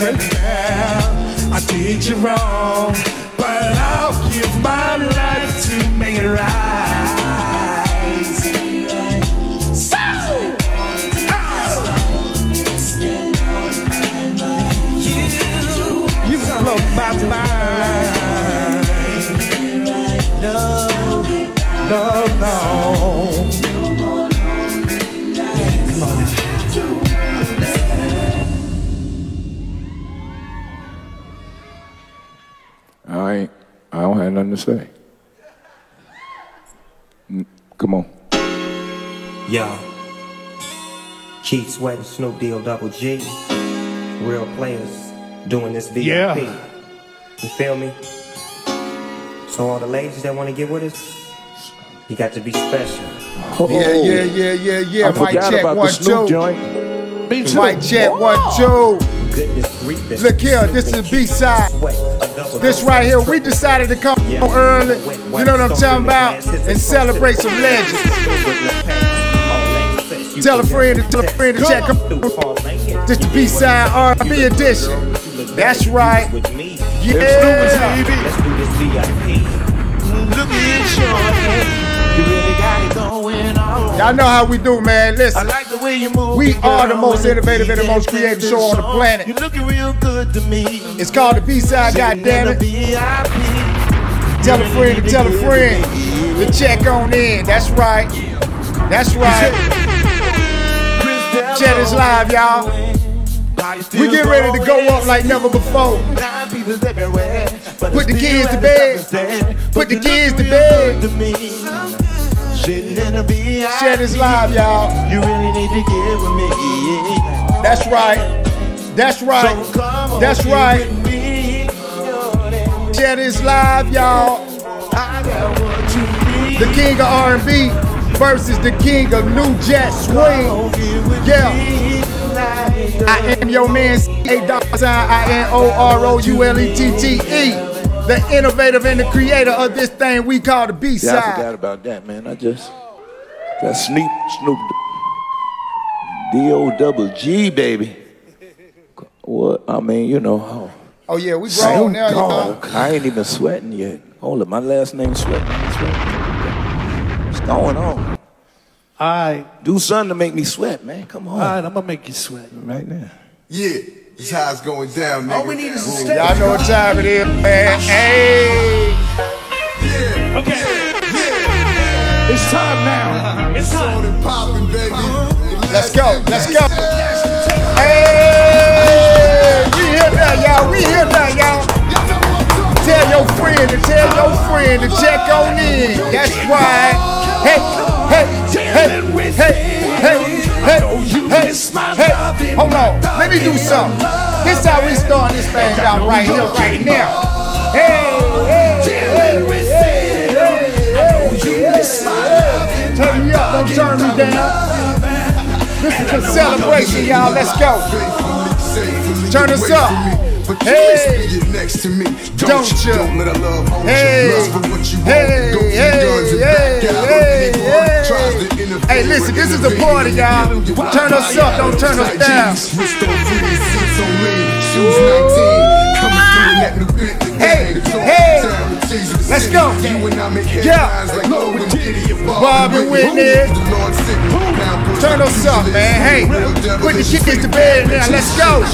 I did you wrong, nothing to say. Mm, Come on. Yo. Keith Sweat and Snoop Deal Double G. Real players doing this VIP. Yeah. You feel me? So all the ladies that want to get with us, you got to be special. Oh. Yeah, yeah, yeah, yeah, yeah. I Mic forgot check about one, the Snoop two. joint. Me too. Mic check one, two. Goodness. Look here, this is B-side. This right here, we decided to come on early. You know what I'm talking about? And celebrate some legends. Tell a friend to tell a friend to check. This the B-side R&B edition. That's right. Yeah. Let's do this VIP. Look at you, you really got it going on. Y'all know how we do, man. Listen, like the way you move. we are the most innovative and the most creative show on the planet. You're looking real good to me. it's called the B-side, goddammit. it. Tell a friend to tell a friend to check on in. That's right. That's right. Chat is live, y'all. We get ready to go up like never before. Put the kids to bed. Put the kids to bed. Chat is live, y'all. You really need to get with me. That's right. That's right. So That's right. me. Is live, y'all. I got what you need. The king of R&B versus the king of New Jack Swing. Yeah. I am your man, A sign, I N O R O U L E T T E. The innovator and the creator of this thing we call the B side. Yeah, I forgot about that, man. I just that Snoop Snoop D O double G baby. What I mean, you know, oh, Oh yeah, we grown now, y'all. dog, I ain't even sweating yet. Hold up, my last name sweating. sweating. What's going on? All right, Do something to make me sweat, man. Come on, all right, I'm gonna make you sweat. right now. Yeah, this how it's going down, nigga. All we need is a step. Y'all know what time it is, man. Hey, Yeah, Okay, it's time now. It's time. on and popping, baby. let's go, let's go. Let me do something. This how we start this thing out right here, right now. Hey, hey, hey, hey, hey, hey. Turn me up, don't turn me down. This is a celebration, y'all. Let's go. Turn us up. But hey. next to me. Don't you? Don't let our love hold Hey. you. Lust for what you Hey, want. Go to hey, guns and hey, back out hey, anyone hey. tries to Hey, listen, this is a party, y'all. Turn us up, don't turn us down. Jesus, wrist on freeze, seats on lean, shoes 19. Coming through in that new Bentley. Hey, hey. town, it's easy to Let's go. You and I make Yeah. headlines like Logan Diddy and Bobby Whitney. The Lord sick. Now push Turn us up, man. Hey, put the kids to bed now. Let's go.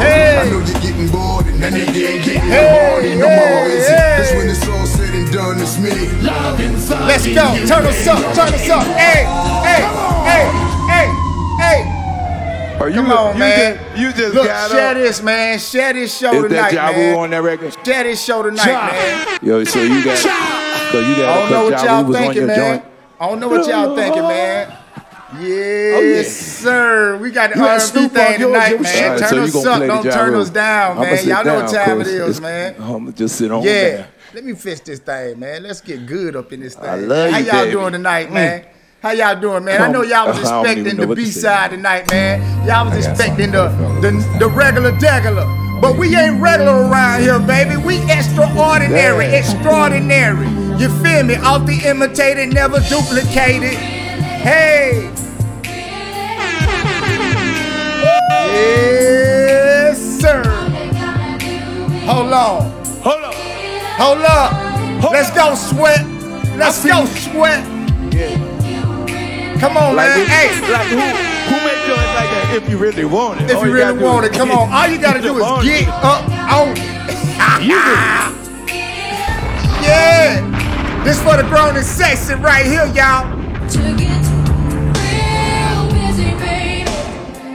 Hey. I know you're getting bored and that nigga ain't getting Hey, no party no more, is it? hey, Cause it's all said and done, it's me. Let's go. Turn us up, turn us up. Hey, hey, hey, hey, hey. Are you, Come on, you man. Just, you just Look, got share up. this, man. Share this show Is tonight, that Ja Rule man. on that record? Share this show tonight, Ja. man. Yo, so you got, cause you I don't know what y'all Rule thinking, man. joint. I don't know what y'all thinking, man. Yeah, yes, sir. We got the R&B thing tonight, it man. shit. Alright, turn so us up, don't turn us down, man. Y'all know what time it 'cause is, it's- man. I'ma just sit on Yeah. there. Let me fix this thing, man. Let's get good up in this thing. I love How you, y'all baby. doing tonight, man? How y'all doing, man? I know y'all was I don't even expecting the B side tonight, man. Y'all was expecting the, the the regular degular. But we ain't regular around here, baby. We extraordinary, Yeah. extraordinary. You feel me? Off the imitated, never duplicated. Hey. Yes, sir. Hold on. Hold up. Hold up. Let's go, sweat. Let's go, sweat. Yeah. Come on, Like, man. who, Hey, like who, who made yours like that if you really want it? if All you really want it, come on. All you gotta do is want get it. up on. You do. Yeah. This for the grown and sexy right here, y'all. To get real busy, baby.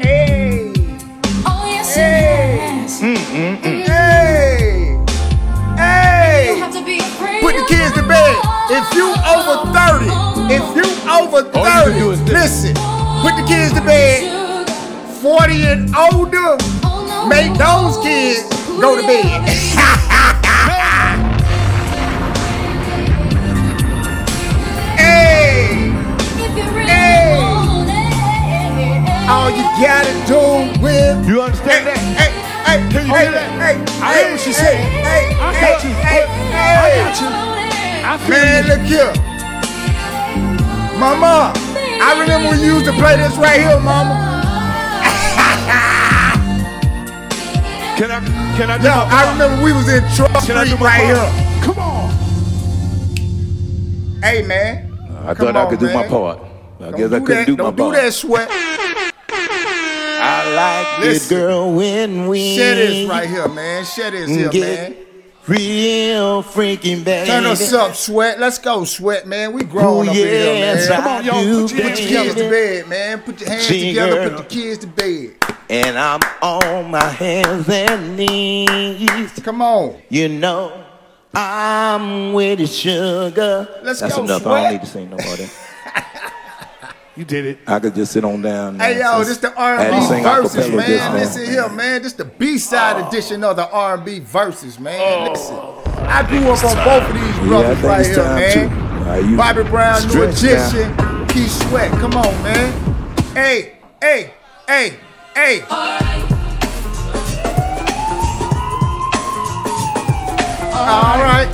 Hey. Oh, yes, Hey. yes. Mm, mm, mm. Hey. The kids to bed. If you over 30, if you over All you 30, do is this. listen, put the kids to bed. 40 and older, make those kids go to bed. hey, If you really Hey. all you gotta do with You understand that? Hey, hey, Can you hey, hear that? hey, I hey, heard what she hey, said. Hey, I hey, got you. hey, I hey. got you. I feel Man, you. look here. Mama, I remember when you used to play this right here, mama. Can I? Can I? do Yo, my I remember we was in Trump Can I do Street right part? here. Come on. Hey, man. I Come thought I on, could do my part. I Don't guess I couldn't that. do my Don't do that, sweat. I like Listen. it, girl, when we Share this right here, man. Share this here, get man. Real freaking bad. Turn us up, sweat. Let's go, sweat, man. We growing Oh, up in here, man. Come on, y'all, put your Put hands your kids to bed, man. Put your hands together. girl. Put the kids to bed. And I'm on my hands and knees. Come on. You know, I'm with the sugar. Let's That's go, enough. I don't need to sing no more. Than. You did it. I could just sit on down. Hey yo, since this the I had to R&B sing verses, acapella man. just now. Listen here, man. This the B-side edition of the R&B verses, man. Oh. Listen, I grew up on both of these Oh. Yeah, brothers think right it's here, time man. to- uh, you Bobby Brown, New stretched now? Keith Sweat. Come on, man. Hey, hey, hey, hey. All right,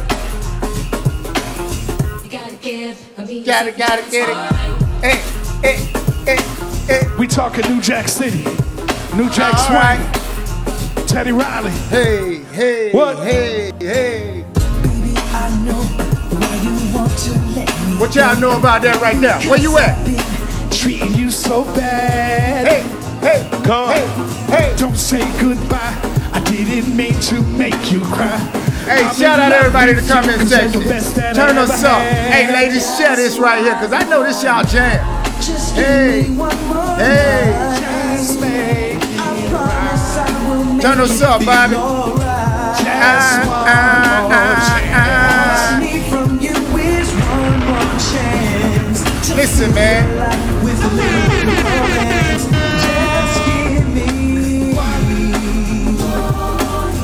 You gotta give me gotta, gotta get it. Hey, hey, hey, hey. We talking New Jack City. New Jack All Swing. right. Teddy Riley. Hey, hey, What? hey, hey. baby i know why you want to me What y'all know about that right now? Where you at? Treating you so bad. Hey, hey, Come hey, hey. Don't say goodbye. I didn't mean to make you cry. Hey, I'm shout out everybody in the with you comment 'cause you're section. the best that Turn us up. Hey, ladies, share this right here, because I know this y'all jam. Hey, hey. Turn us up, Bobby. Ah, ah, ah, ah. Listen, man.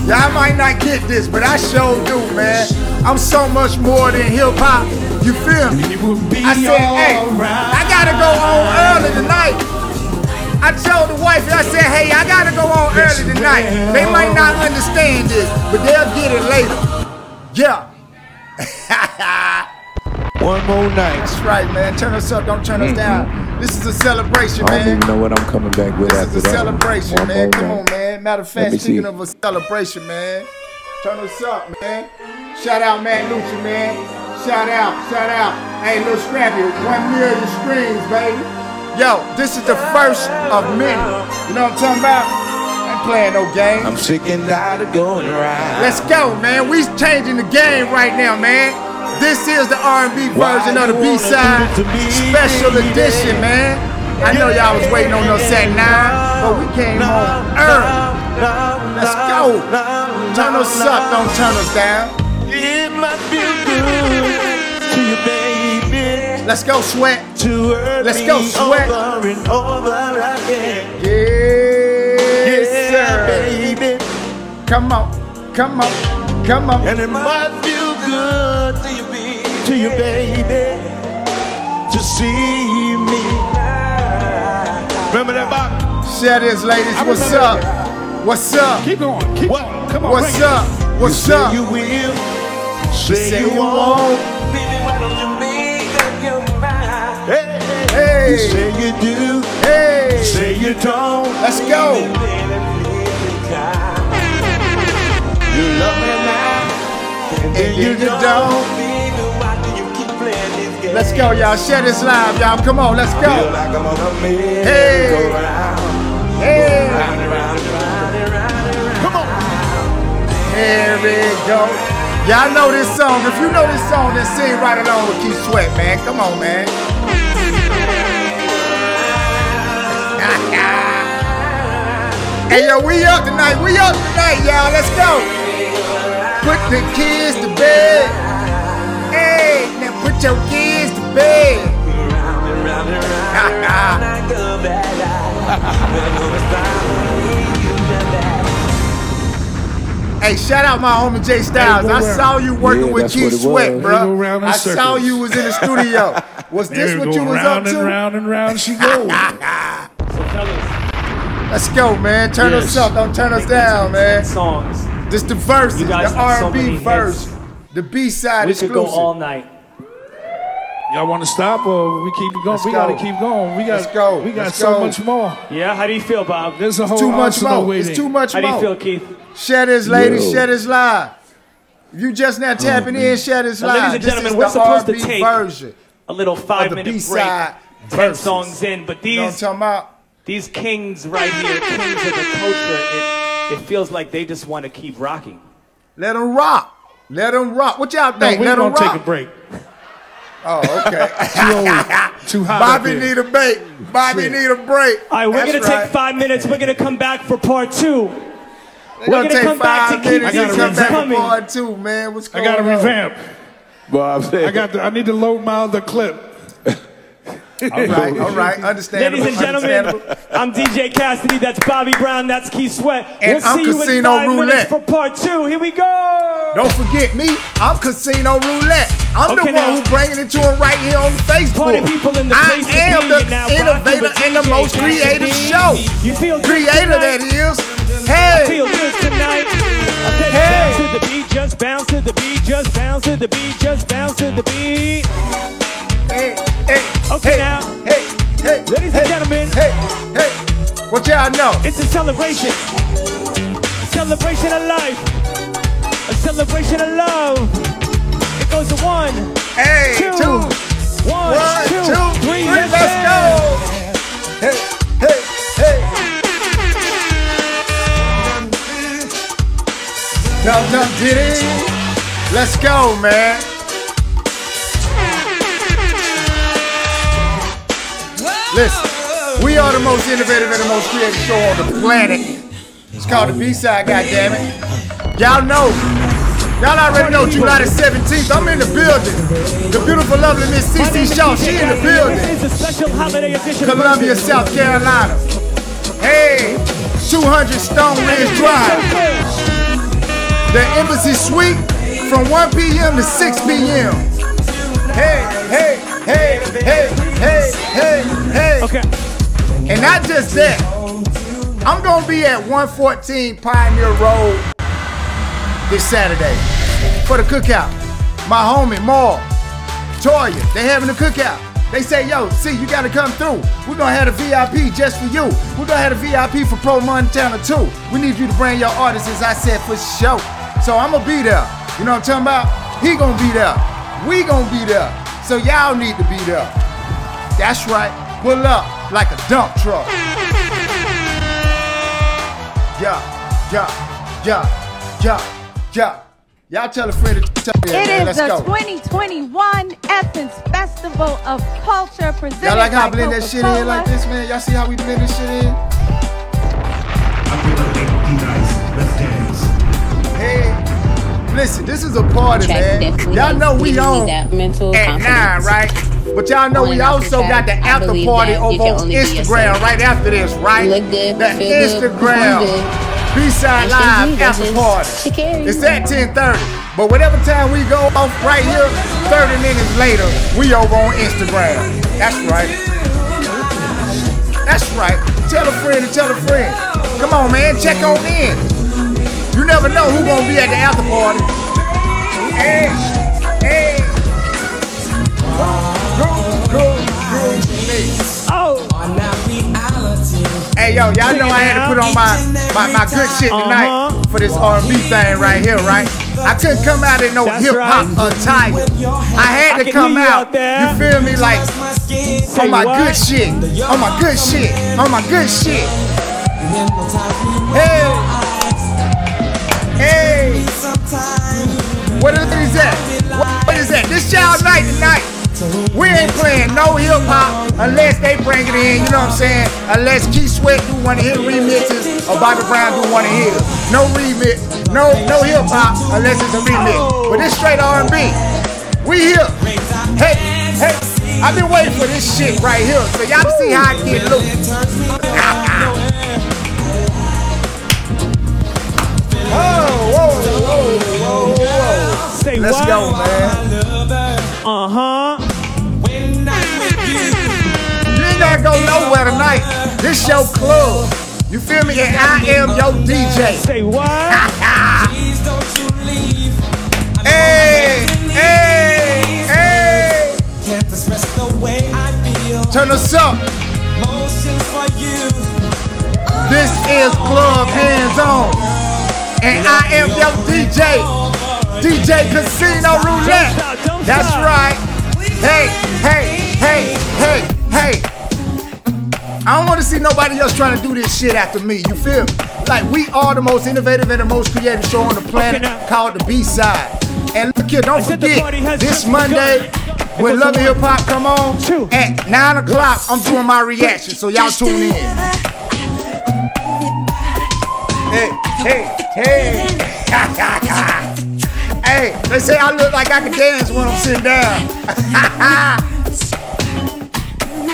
Y'all might not get this, but I sure do, man. I'm so much more than hip hop. You feel me? It will be I said, hey. I gotta go on early tonight. I told the wife, I said, hey, I gotta go on early tonight. They might not understand this, but they'll get it later. Yeah. One more night. That's right, man. Turn us up, don't turn us mm-hmm. down. This is a celebration, I don't man. even know what I'm coming back with This after is a celebration, One man. Come night. on, man. Matter of fact, speaking see. of a celebration, man. Turn us up, man. Shout out Matt Lucci, man. Shout out, shout out. Hey, little Scrappy, one million streams, baby. Yo, this is the first of many. You know what I'm talking about? I ain't playing no game. I'm sick and tired of going around. Let's go, man. We changing the game right now, man. This is the R&B version of the B-side do it to me, special edition, man. I know y'all was waiting on us at nine, but we came home early. Let's go. Turn us up, don't turn us down. It might feel good to you, baby. Let's go, sweat. Let's go, sweat. over and over again. Yes, Yeah, sir. baby. Come on, come on, come on. And it might feel good to you, baby, to you, baby, to see me. Remember that, Bob? Share this, ladies. What's up? What's up? Keep going. Keep What? going. Come on. What's bring it. up? What's say up? you will, say, Say you you won't. won't. Baby, why don't you make up your mind? Hey, Hey. You say you do, Hey, You say you don't. let's go. You love me now, you, you don't. Let's go, y'all. Share this live, y'all. Come on, let's go. Hey. Hey. Come on. Here we go. Y'all know this song. If you know this song, then sing right along with Keith Sweat, man. Come on, man. hey, yo, we up tonight. We up tonight, y'all. Let's go. Put the kids to bed. Hey, now put your kids to. Hey, shout out my homie Jay Styles. I saw you working Yeah, with that's Keith what it Sweat, bro. They go I saw you was in the studio. Was this what we you was round up and to? round and round she goes. Let's go, man. Turn us up. Don't turn us down, man. songs. This the verse, You guys the R&B many verse, the B-side We could go all night. Y'all want to stop or we keep it going? Let's we go. gotta keep going. We got. Let's go. We got Let's so go. much more. Yeah, how do you feel, Bob? There's a whole too much more. waiting. It's too much How do you feel, Keith? Shed this, ladies. Yo. Share this live. You just now oh, tapping in, Shed this Now, live. ladies and gentlemen, is we're the supposed to R&B take version. A little five the minute B-side break, ten songs in, but You know these about? these kings right here, kings of the culture, it, it feels like they just want to keep rocking. Let them rock. Let them rock. What y'all No, think? we're Let gonna them rock. take a break. Oh, okay. Too too hot. Bobby need a break. Bobby Shit. need a break. All right, we're That's gonna right. take five minutes. We're gonna come back for part two. We're We're gonna gonna take come back to five keep minutes I and gotta come back coming. for part two, man. What's I gotta on? revamp. Bob. I got. To, I need to load my other clip. All right, all right. Understandable. Ladies and gentlemen. I'm DJ Cassidy. That's Bobby Brown. That's Keith Sweat. And we'll I'm see you in five Roulette. minutes for part two. Here we go. Don't forget me. I'm Casino Roulette. I'm Okay, the one now- who bringing it to him right here on Facebook. Party people in the I am the now innovator and the most creative show. You feel good Creator that is. I feel Hey, good tonight. Okay, Hey. bounce to the beat, just bounce to the beat, just bounce to the beat, just bounce to the beat. hey, hey. Okay, hey, now. Hey, hey. Ladies hey, and gentlemen. Hey, hey. What y'all know? It's a celebration. A celebration of life. A celebration of love. It goes to one, Hey, two, two. one, One, two, two, three, three, let's let's go. Hey, hey, hey. Dum dum diddy. Let's go, man. Listen, we are the most innovative and the most creative show on the planet. It's called the B-side, goddammit. Y'all know. Y'all already know July the 17th. I'm in the building. The beautiful, lovely Miss CC Shaw, she in the building. This is a special holiday edition. of Columbia. South Carolina. Hey, 200 Stone Ridge Drive. The Embassy Suite from 1 p.m. to 6 p.m. Hey, hey, hey, hey, hey, hey, hey. Okay. And not just that, I'm gonna be at 114 Pioneer Road this Saturday for the cookout. My homie Maul, Toya, they having a cookout. They say, yo, see, you gotta come through. We're gonna have a VIP just for you. We're gonna have a VIP for Pro Montana too. We need you to bring your artists, as I said, for show. So I'm gonna be there. You know what I'm talking about? He gonna be there. We gonna be there. So y'all need to be there. That's right. Pull up like a dump truck. Yeah, yeah, yeah, yeah, yeah. Y'all tell a friend to tell me, It man. is Let's the go. 2021 Essence Festival of Culture presented Y'all like how I by blend that shit in like this, man? Y'all see how we blend this shit in? Hey, listen, this is a party, Track man. Y'all know we on at nine, right? But y'all know we also got the after party over on Instagram right after this, right? Look good, The Instagram. B-side live after party. It's at 10:30. But whatever time we go off right here, 30 minutes later, we over on Instagram. That's right. That's right. Tell a friend and tell a friend. Come on, man. Check on in. You never know who gonna be at the after party. Hey, hey. Oh, Hey yo, y'all know I had to put on my my, my good shit tonight Uh-huh. for this R&B thing right here, right? I couldn't come out in no hip hop right. attire. I had to can come out. out. You feel me? Like on my what? good shit. On my good shit. On my good shit. Hey. What is that? What- is that? This y'all night tonight. We ain't playing no hip hop unless they bring it in, you know what I'm saying? Unless Keith Sweat do one of his remixes or Bobby Brown do one of his. No remix, no no hip hop unless it's a remix. But it's straight R&B. We here. Hey, hey, I've been waiting for this shit right here. So y'all see how it get loose. Oh, Say Let's what? go, man. Uh huh. You ain't gotta go nowhere tonight. This your club. You feel me? And I am your DJ. Say what? Hey, hey, hey. Can't express the way I feel. Turn us up. This is Club Hands On. And I am your DJ. DJ Casino Roulette. That's right. Hey, hey, hey, hey, hey. I don't want to see nobody else trying to do this shit after me. You feel me? Like we are the most innovative and the most creative show on the planet Okay, called the B Side. And look here, don't I said the forget this Monday when Love the and Hip. Hop come on Two. at nine o'clock. I'm doing my reaction, so y'all tune in. Hey, hey, hey. hey, they say I look like I can dance when I'm sitting down.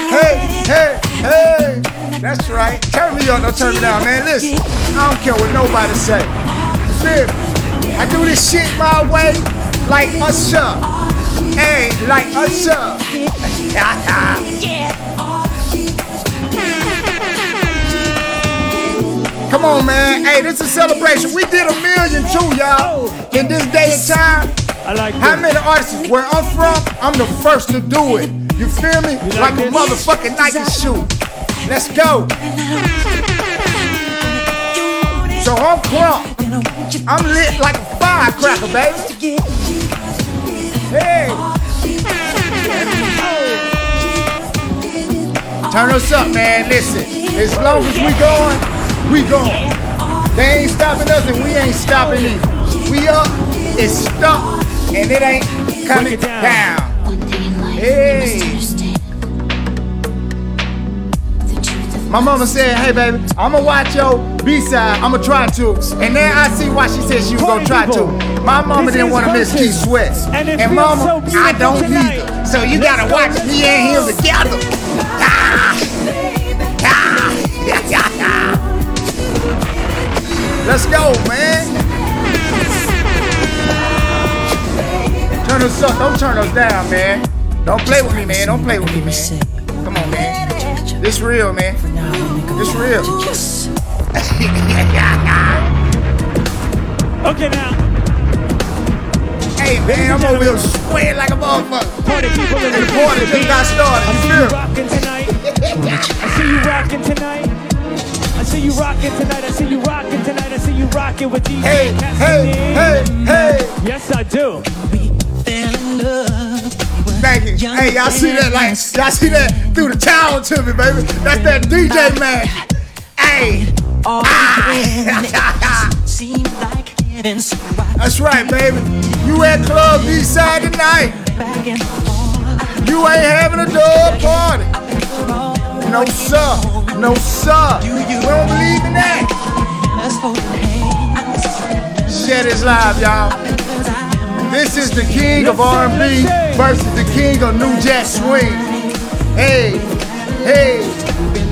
hey, hey, hey. That's right. Turn me up, don't turn me down, man. Listen, I don't care what nobody say. Feel? I do this shit my way, like Usher. Hey, like Usher. Come on, man. Hey, this is a celebration. We did a million too, y'all. In this day and time, I like how many artists? Where I'm from, I'm the first to do it. You feel me? like like a motherfucking Nike shoe. Let's go. So I'm crunk. I'm lit like a firecracker, baby. Hey. Turn us up, man. Listen, as long as we going, we going. They ain't stopping us and we ain't stopping either. We up, it's stuck, and it ain't coming it down. down. Hey. My mama said, hey baby, I'ma watch your B-side, I'ma try to. And then I see why she said she was gonna try to. My mama This didn't wanna miss versus. Keith Sweat. And And mama, so I don't tonight. either. So you Let's gotta go, watch let's me and him go. together. Let's go, man. Turn us up, don't turn us down, man. Don't play with me, man. Don't play with me, man. Come on, man. This real, man. This real. Okay, now. Hey, man, I'm over here sweating like a motherfucker. Party people in the party just got started. I see you rocking tonight. I see you rocking tonight. See you rocking tonight. I see you rocking tonight. I see you rocking with DJ Hey, hey, Cassidy. hey, hey. Yes, I do. Thank you. Hey, y'all see that? Like, y'all see that through the towel to me, baby. That's that DJ man. Hey. Seemed like heaven, so I That's right, baby. You at Club B-side tonight. back and forth. You ain't having a dog party. No, sir. No, sir. We don't believe in that. Let's hold hands. Live, y'all. This is the king of R&B versus the king of New Jack Swing. Hey, hey,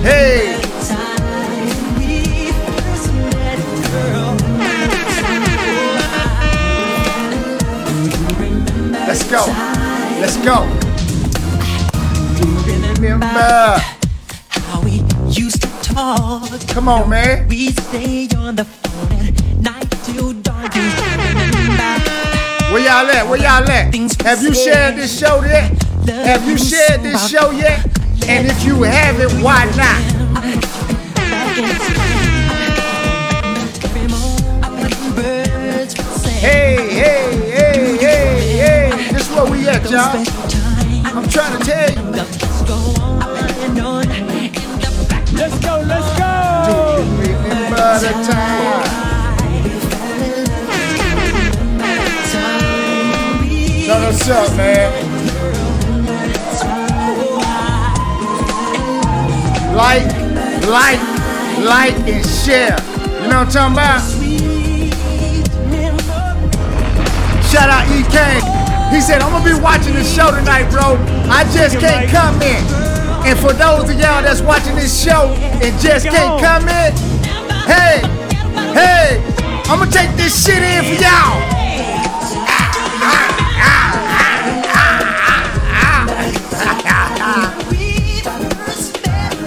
hey. Let's go. Let's go. Remember talk. Come on, man. We stay on the phone at night till dark. Where y'all at? Where y'all at? Have you shared this show yet? Have you shared this show yet? And if you haven't, why not? Hey, hey, hey, hey, hey. This is where we at, y'all. I'm trying to tell you. Go, let's go. So what's up, man? Like, like, like, and share. You know what I'm talking about? Shout out E Kane. He said, I'm gonna be watching the show tonight, bro. I just can't come in. And for those of y'all that's watching this show and just can't come in, hey, hey, I'm gonna take this shit in for y'all.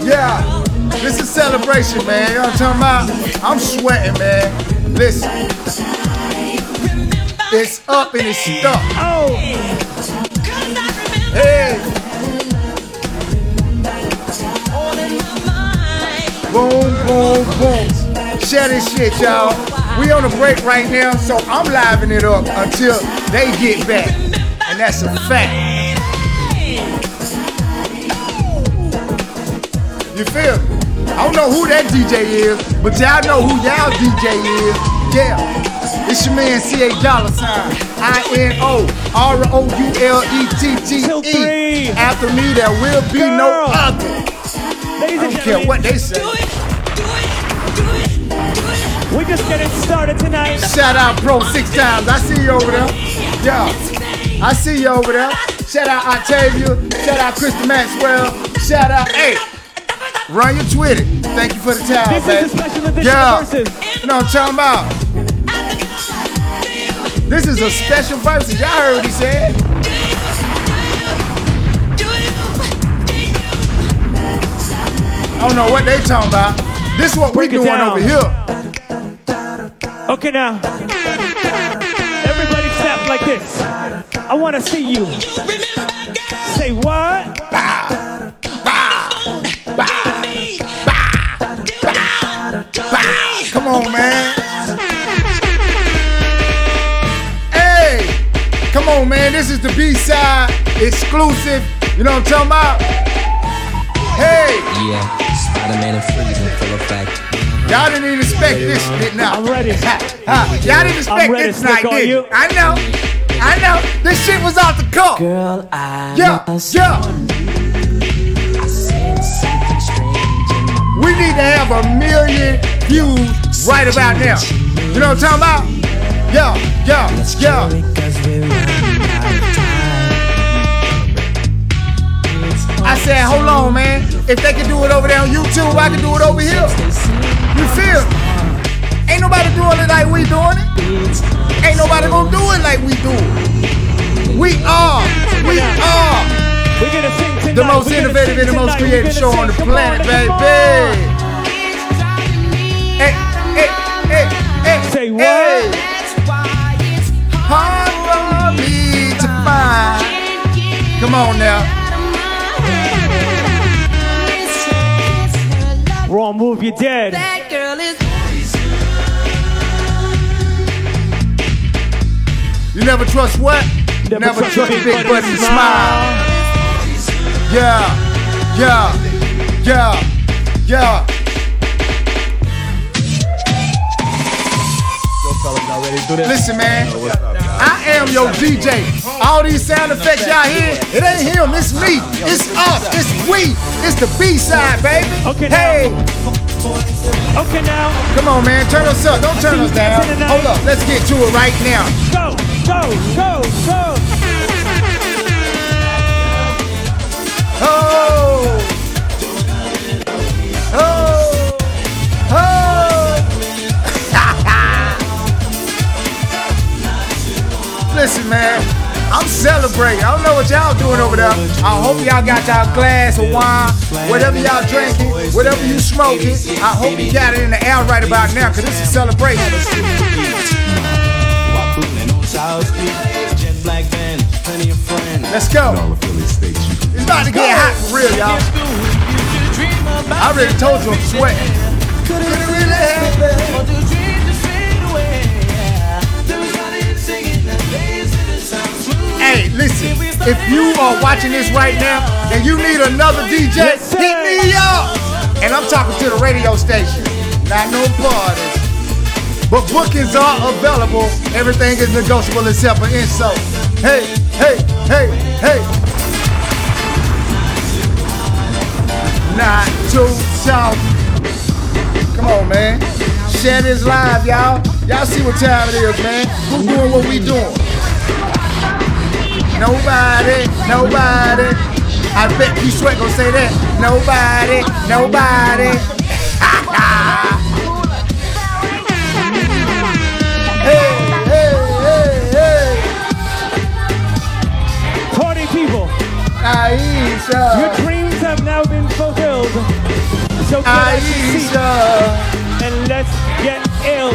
Yeah, this is celebration, man. You know what I'm talking about? I'm sweating, man. Listen, it's up and it's stuck. Oh, Boom, boom, boom. Share this shit, y'all. We on a break right now, so I'm living it up until they get back. And that's a fact. You feel me? I don't know who that DJ is, but y'all know who y'all DJ is. Yeah. It's your man C.A. Dollar Sign. I-N-O R-O-U-L-E-T-T-E. Till three. E. After me, there will be no other. ladies I don't care what they say. We're just getting started tonight. Shout out Pro six times. I see you over there. Yeah. I see you over there. Shout out Octavia. Shout out Krista Maxwell. Shout out, hey, run your Twitter. Thank you for the time, This baby. is a special edition Yeah. of Versus. You know what I'm talking about? This is a special versus. Y'all heard what he said. I don't know what they talking about. This is what we Break doing down. over here. Okay, now. Everybody clap like this. I want to see you. Say what? Come on, man. Hey, come on, man. This is the B-side exclusive. You know what I'm talking about? Hey, Yeah, Spider-Man and freezing full effect. Y'all didn't even expect this shit now. I'm ready. Ha, ha. Y'all didn't expect this night, did you. you? I know. I know. This shit was off the cuff. Girl, I Yeah, must yeah. I sense something strange in my We need to have a million views right about now. You know what I'm talking about? Yeah, yeah, Let's yeah. do it 'cause we're running out of time. It's I said, hold on, man. If they can do it over there on YouTube, I can do it over here. You feel? Ain't nobody doing it like we doing it. Ain't nobody gonna do it like we do it. We are, we are We're to sing tonight. the most gonna innovative and the most creative gonna show on the planet, baby. Hey, hey, hey, hey. Say what? Hey. Hard for me to find. Come on now. Wrong move, you're dead. Never trust what? Never, trust a big buddy to smile. Yeah, yeah, yeah, yeah. Listen, man. I am your DJ. All these sound effects y'all hear, it ain't him, it's me. It's us, it's we. It's the B-side, baby. Okay, hey, Okay, now. come on, man. Turn us up. Don't turn us down. Hold up. Let's get to it right now. Go, go, go, go. Oh! Oh! Oh! Listen, man, I'm celebrating. I don't know what y'all doing over there. I hope y'all got y'all glass of wine, whatever y'all drinking, whatever you smoking. I hope you got it in the air right about now, because this is celebration. Let's go. It's about to get hot for real, y'all. I already told you I'm sweating. Could it really happen? Hey, listen. If you are watching this right now and you need another DJ, Yes, hit me up. And I'm talking to the radio station, not no parties. But bookings are available. Everything is negotiable except for insult. Hey, hey, hey, hey. Not too soft. Come on, man. Share this live, y'all. Y'all see what time it is, man. Who doing what we doing? Nobody, nobody. I bet you sweat gonna say that. Nobody, nobody. Aisha. your dreams have now been fulfilled. So get Aisha. and let's get ill.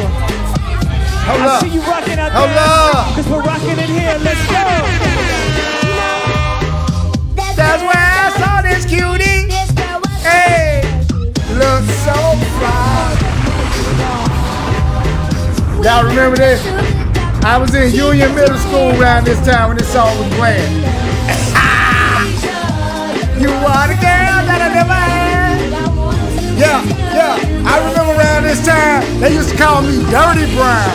Hold I up. see you rocking out Hold there. up. Because we're rocking it here. Let's go. That's where I saw this cutie. Hey, look so fly. Y'all remember this? I was in Union Middle School around this time when this song was playing. You are the girl that I never had. Yeah, yeah. I remember around this time they used to call me Dirty Brown.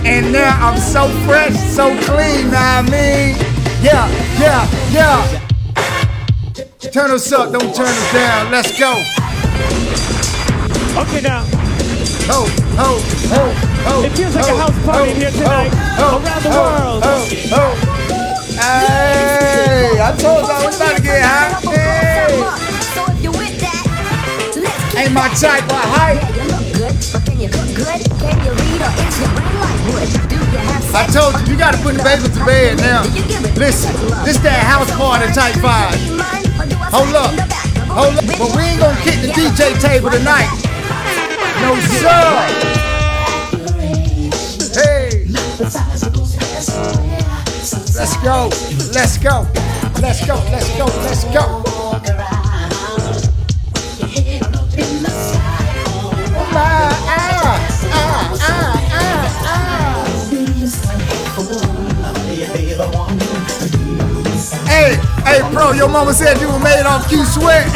and now I'm so fresh, so clean. I mean, yeah, yeah, yeah. Turn us up, don't turn us down. Let's go. Okay, now. Ho, ho, ho, ho. It feels like ho, a house party ho, here tonight, ho, around the ho, world. Hey, I told you I was about to get high. Hey. Ain't my type of height. I told you, you gotta put the baby to bed now. Listen, this that house party type vibe. Hold up, hold up. But we ain't gonna kick the DJ table tonight. No, sir. Hey. Let's go, let's go, let's go, let's go, let's go. Hey, hey, bro, your mama said you were made off Q Sweat.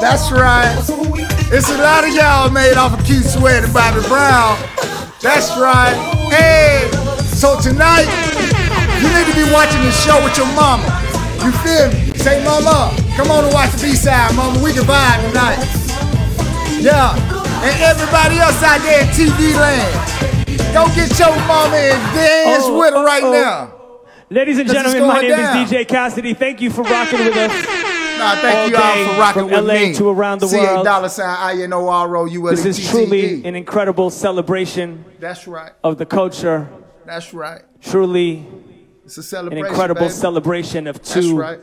That's right. It's a lot of y'all made off of Q Sweat and Bobby Brown. That's right. Hey, so tonight you need to be watching the show with your mama. You feel me? Say, mama, come on and watch the B-side, mama. We can vibe tonight. Yeah. And everybody else out there in TV land, go get your mama and dance Oh, with her right oh, now. Ladies and gentlemen, my name down. is DJ Cassidy. Thank you for rocking with us. Nah, thank all you all for rocking from with LA me. to around the world. dollar sign I N O R O U L T This is truly an incredible celebration That's right. of the culture. That's right. Truly It's a celebration. an incredible baby. celebration of two right.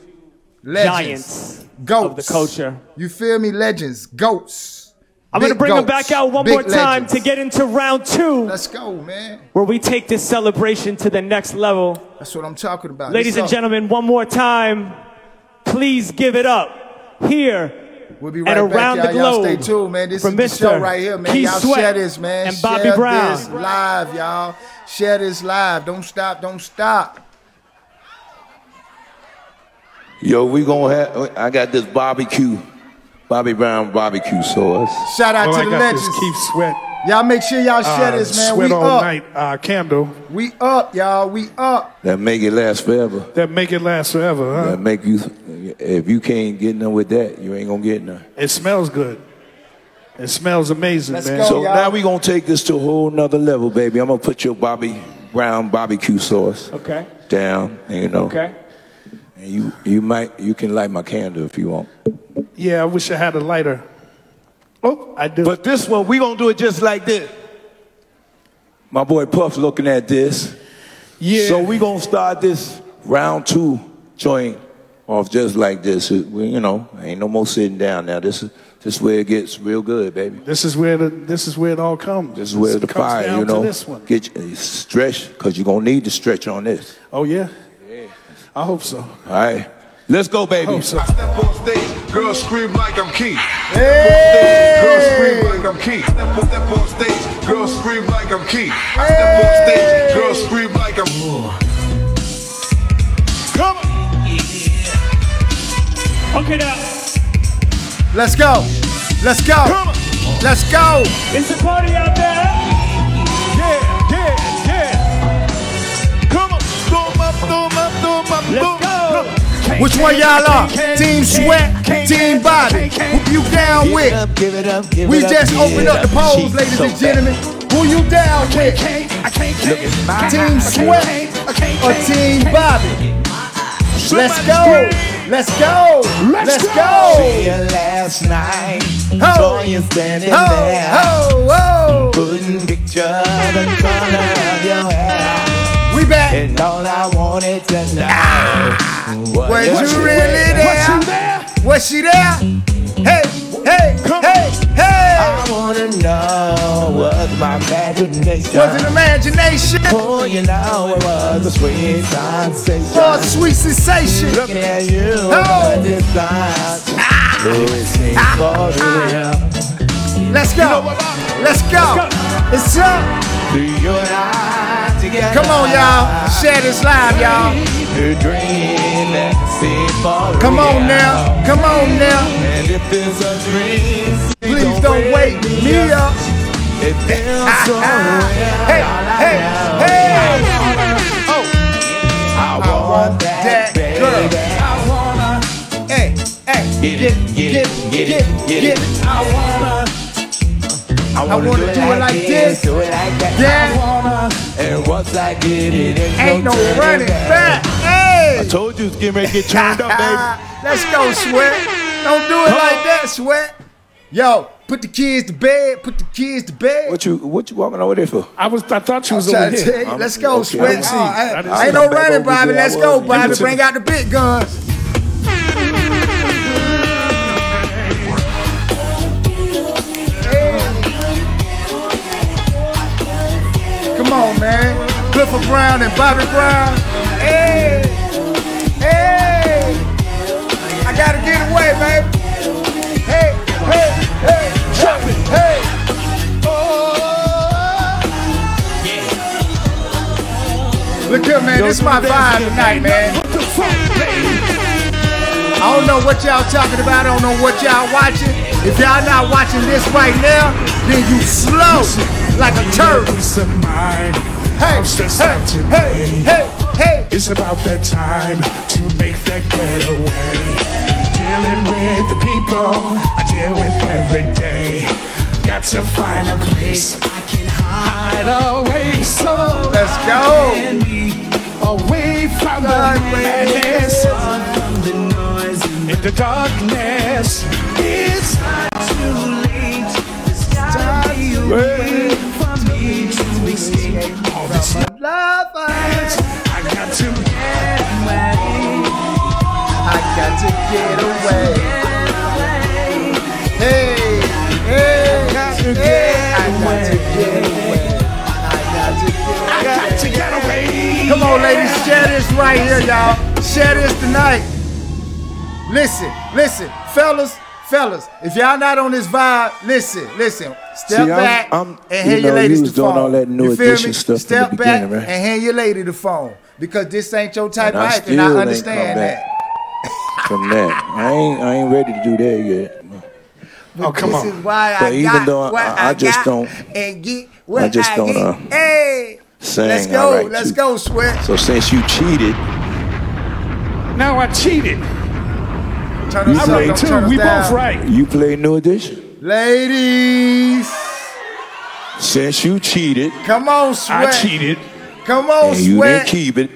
Legends. giants Goats. of the culture. You feel me? Legends. Goats. I'm going to Big bring them back out one Big more time legends. to get into round two, Let's go, man. where we take this celebration to the next level. That's what I'm talking about. Ladies and gentlemen, one more time, please give it up here We'll be right and back, around y'all. the Y'all globe stay tuned, man. This from is the Mr. show right here, man. Keith y'all Sweat share this, man. and Bobby share Brown. this live, y'all. Share this live. Don't stop. Don't stop. Yo, we gonna have. I got this barbecue, Bobby Brown barbecue sauce. Shout out Well, to I the got legends. this Keith Sweat. Y'all make sure y'all share uh, this, man. Sweat we all up. night uh, candle We up, y'all. We up. That make it last forever. that make it last forever. Huh? That make you. If you can't get none with that, you ain't gonna get none. It smells good. It smells amazing, Let's man. go. So y'all. now we gonna take this to a whole nother level, baby. I'm gonna put your Bobby Brown barbecue sauce Okay. down, and you know, Okay. and you you might you can light my candle if you want. Yeah, I wish I had a lighter. Oh, I do. But this one, we gonna do it just like this. My boy Puff looking at this. yeah. So we gonna start this round two joint off just like this. It- we- you know, ain't no more sitting down now. This is this is where it gets real good, baby. this is where the this is where it all comes. This is where the comes fire, you know, this one. get you, stretch because you're gonna need to stretch on this. Oh yeah. I hope so. All right, let's go, baby. Hope so. I step on stage, girls scream like I'm Keith. Hey! Girls scream like I'm Keith. Step, step on stage, girls scream like I'm Keith. I step on stage, girls scream Come Come on. Okay now. Let's go. Let's go. Let's go. It's a party out there. Yeah, yeah, yeah. Come on. Boom up, boom up, boom up, boom. Which one y'all are? Team Sweat, Team Bobby. Who you down with? give it up, give We just opened up the polls, ladies and gentlemen. Who you down with? Look at my Team Sweat or Team Bobby? Let's go. Let's go. Let's go. Last night, Ho. saw you standing Ho, ho, ho. couldn't picture the color of your hair, We back. and all I wanted to was Was you really there? Was she there? Hey, hey, hey, hey. I wanna know was my imagination. Was it imagination Oh, you know it was a sweet sensation. a sweet sensation? Looking at you Oh. from a distance. Oh, it seems for ah. real. Let's go. Let's go. It's up. You and I together. Come on, y'all. Share this live, y'all. The dream that seems Come on now. Come on now. And if it's a dream, Please don't wake me up. It feels so. Hey, hey, hey. Oh, I want that, that baby. girl. Hey, hey. Get it, get it, get it, get it. I wanna. I wanna do it like this. do it like that. Yeah. And once I get it, ain't, no turning running back. Hey. I told you it's getting ready to get turned up, baby. Let's go, Sweat. Don't do it like that, Sweat. Yo, put the kids to bed. Put the kids to bed. What you what you walking over there for? I was I thought you was over trying to here. you. I'm- Let's go, okay, Sweat. I'm Oh, I- I didn't ain't see no it. Back running, over Bobby. where I Let's go, Give Bobby. Bring out the big guns. Come on, man. Clifford Brown and Bobby Brown. Get baby. Hey, hey, hey, drop it, hey. Oh. Look here, man. This is my vibe tonight, man. I don't know what y'all talking about. I don't know what y'all watching. If y'all not watching this right now, then you slow like a turtle. Hey, hey, hey, hey, hey. It's about that time to make that getaway. Dealing with the people I deal with every day. Got to find a place I can hide away. So Let's go. away from the madness, in the darkness. It's not too late. It's gotta be a way for me to escape all this Lover. I got to get away. I to get away. Hey, hey, hey. I got to get away. I got to get I got to get away. Come on, ladies, share this right here, y'all. Share this tonight. Listen, listen, fellas, fellas. If y'all not on this vibe, listen, listen. Step See, I'm- back I'm- and you hand your know, ladies you the was doing phone. all that new you feel edition me? stuff in Step back beginning, right? and hand your lady the phone because this ain't your type And of life, and I understand come that. Back. From that, I ain't I ain't ready to do that yet. Oh, come this on. is why But I even got though I- I- I just got don't- and get what I just don't, get. uh, hey, Sing, let's go, right, let's too. go, sweat. So since you cheated, Now I cheated. Turn I us up, played don't too. turn We down. both right. you played New Edition. Ladies, Since you cheated come on, sweat. I cheated. Come on, and you sweat. didn't keep it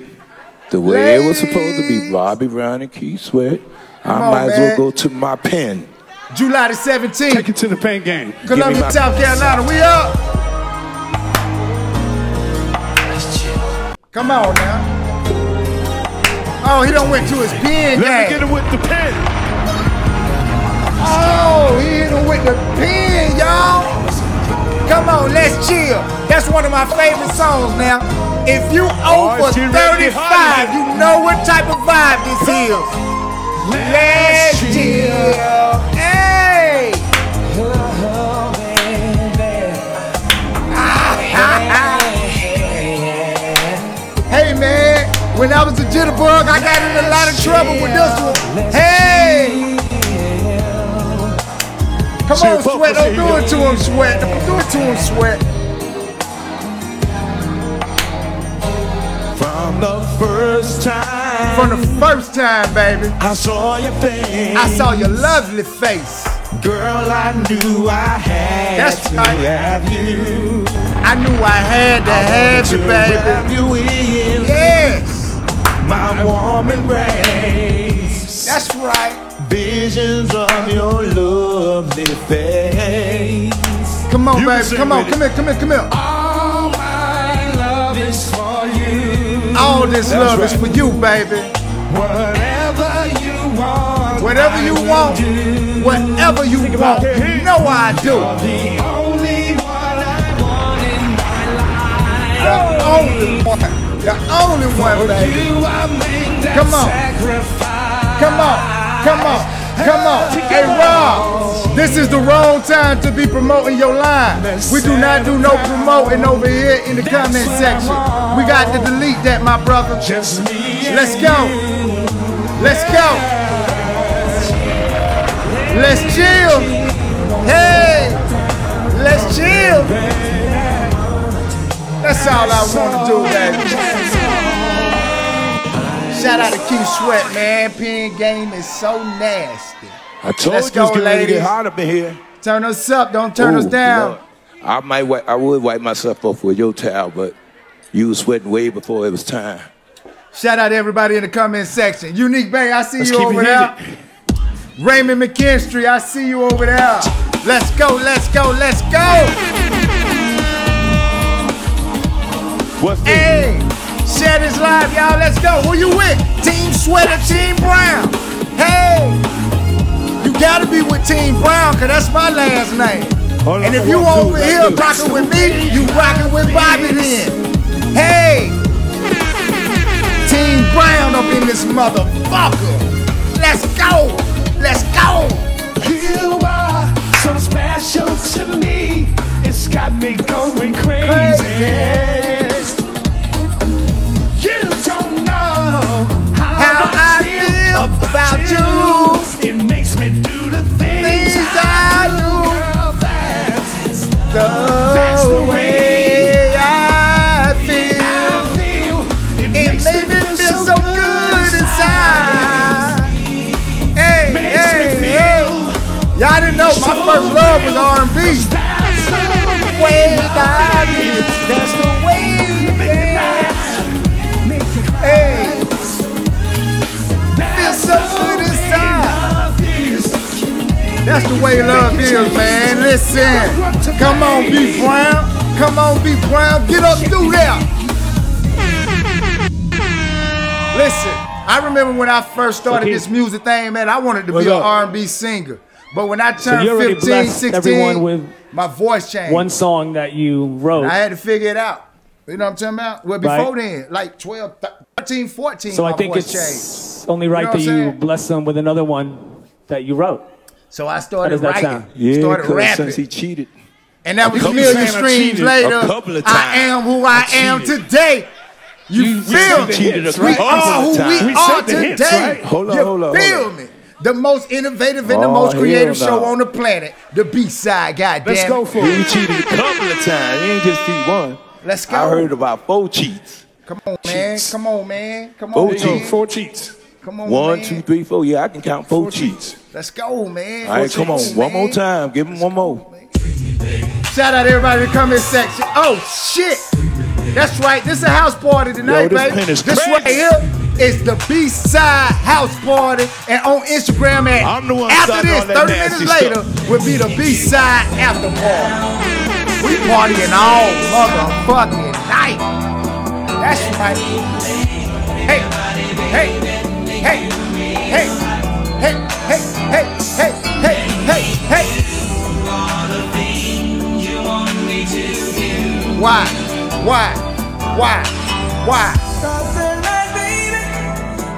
the way it was supposed to be, Bobby Brown and Keith Sweat, I on, might as well go to my pen. July the 17th, Take it to the paint game. Columbia, my- South Carolina. We up. Come on now. Oh, he done went to his pen Let me game. get it with the pen. Oh, he done with the pen, y'all. Come on, let's chill. That's one of my favorite songs now. If you over it's getting ready to get hot 35, you know what type of vibe this is. Let's chill. Hey. Hey, man! When I was a jitterbug, I got in a lot of trouble with this one. Hey! Come on, Sweat. Don't do it to him, Sweat. Don't do it to him, Sweat. The first time. From the first time, baby. I saw your face. I saw your lovely face. Girl, I knew I had That's to right. have you. I knew I had to have you, to baby. you in Yes, my warm embrace. that's right. Visions of your lovely face. Come on, You baby. Come on. Come here. Come here. Come here. All All this That's love is for you, baby. Whatever you want. Whatever you want, do. whatever you about want, you know I do. The only one I want in my life. The only one, the only one, baby. You I make that Come on. Come on, come on, come on. Hey, Rob, this is the wrong time to be promoting your line. We do not do no promoting over here in the comment section. We got to delete that, my brother. Just me and Let's go. Let's go. Let's chill. Hey, let's chill. That's all I want to do, baby. Shout out to Q Sweat, man. Pin game is so nasty. I told Let's you it's getting ready to get hot up in here. Turn us up, don't turn us down. Lord. I might, wi- I would wipe myself off with your towel, but you was sweating way before it was time. Shout out to everybody in the comment section. Unique Bay, I see Let's you over there. Raymond McKinstry, I see you over there. Let's go, let's go, let's go. What's this? Hey, share this live, y'all. Let's go. Who you with? Team Sweater, Team Brown. Hey, you gotta be with Team Brown, cause that's my last name. Hold on, And if you one, over let's here do it. rocking with me, you rocking with Bobby then. Hey, Team Brown up in this motherfucker. Let's go. Let's go. You are so special to me. It's got me going crazy. Crazy. About you. It makes me do the things, Things I do. Girl, that's That's the way I feel. I feel. It, It makes made me feel so good inside. Hey, Makes hey, hey. Y'all didn't know my first love was R&B. That's the Way I feel. That's the way That's the way love is, man. Listen, come on, B Brown. Come on, B Brown. Get up through there. Listen, I remember when I first started Okay. this music thing, man. I wanted to What's be an? R&B singer. But when I turned you already 15, 16, with my voice changed. one song that you wrote. I had to figure it out. You know what I'm talking about? Well, before Right. then, like 12, 13, 14, so my I think it's changed. only You right know that you bless them with another one that you wrote. So I started writing? Yeah, started rapping. he cheated. And that was couple million streams later. A couple of I am who I, I am today. You, You- feel you me? cheated a we are who we, We are the hits, today. right? Hold on, you hold on, feel hold on. me? The most innovative and the Oh, most creative show on the planet. The B-side, goddamn. Let's go it. for He it. cheated a couple of times. He ain't just cheat one. Let's go. I heard about four cheats. Come on, man. Cheats. Come on, man. Come on. Four cheats. Four cheats. Come on, One, man. two, three, four. Yeah, I can count four, cheats. Let's go, man. All right, come on. cheats, One more time. Give him one more. Shout out everybody in the comment section. Oh shit. That's right. This is a house party tonight, Yo, this baby. pen is this crazy. right here is the B-side house party. And on Instagram and I'm the one after this, 30 minutes later, will be the B-side after party. We partying all motherfucking night. That's right. Hey, hey, hey, hey, hey, hey, hey, hey, hey, hey, hey. Why? Why? Why? Why?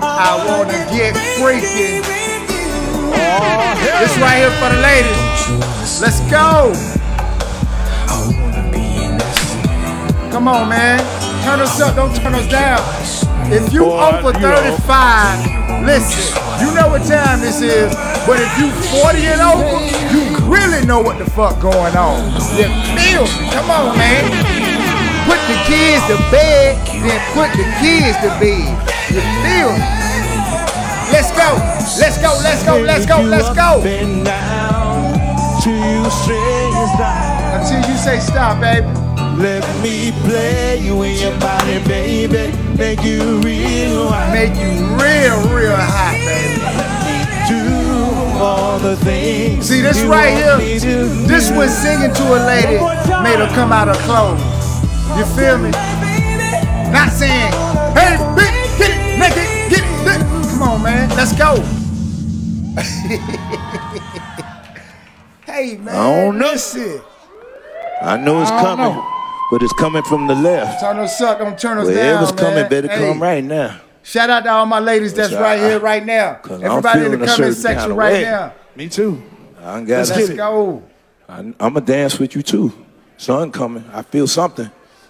I wanna get freaky. Oh, this right here for the ladies. Let's go. Come on, man. Turn us up, don't turn us down. If you Boy, over you know. 35, listen, you know what time this is. But if you 40 and over, you really know what the fuck going on. You feel me? Come on, man. Put the kids to bed, then put the kids to bed. You feel me? Let's go. Let's go. Let's go. Let's go. Let's go. Until you say stop, baby. Let me play you in your body, baby. Make you real hot. Make you real, real hot, baby. Do all the things. See this right here. This was singing to a lady, made her come out of clothes. You feel me? Not saying, hey, bitch, get it, naked, get it. lit." Come on, man, let's go. hey, man, I don't know. listen. I know it's I coming, know. but it's coming from the left. Turn us up, don't turn us Wherever's down, coming, man. better Hey, come right now. Shout out to all my ladies that's That's right right. here, right now. Everybody in the feeling comment section right way. now. Me too. I ain't got Let's it. get Let's go. I'm gonna dance with you too. Sun coming. I feel something.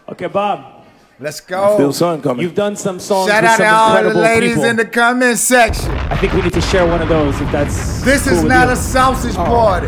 Okay, Bob. Let's go. I go. feel sun coming. You've done some songs Shout with out some to all the ladies people. in the comment section. I think we need to share one of those if that's. This cool is not you. a sausage Oh. party.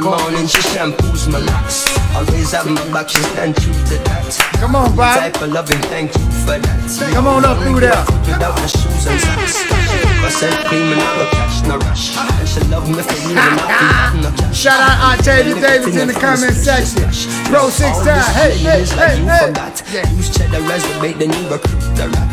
She shampoos a lot. Seven morning she shampoos my locks. Always have my back, she stand true to that. Come on, Bob. Type of loving, thank you for that. Come on up through there. Without the shoes and socks. Myself cream and I go catch no rush. And she love me for real and I have no cash. Shout out Octavia Davis in the comment section. Bro, six time. Hey, hey, hey, hey. Use cheddar as the bait, then you recruit the rat.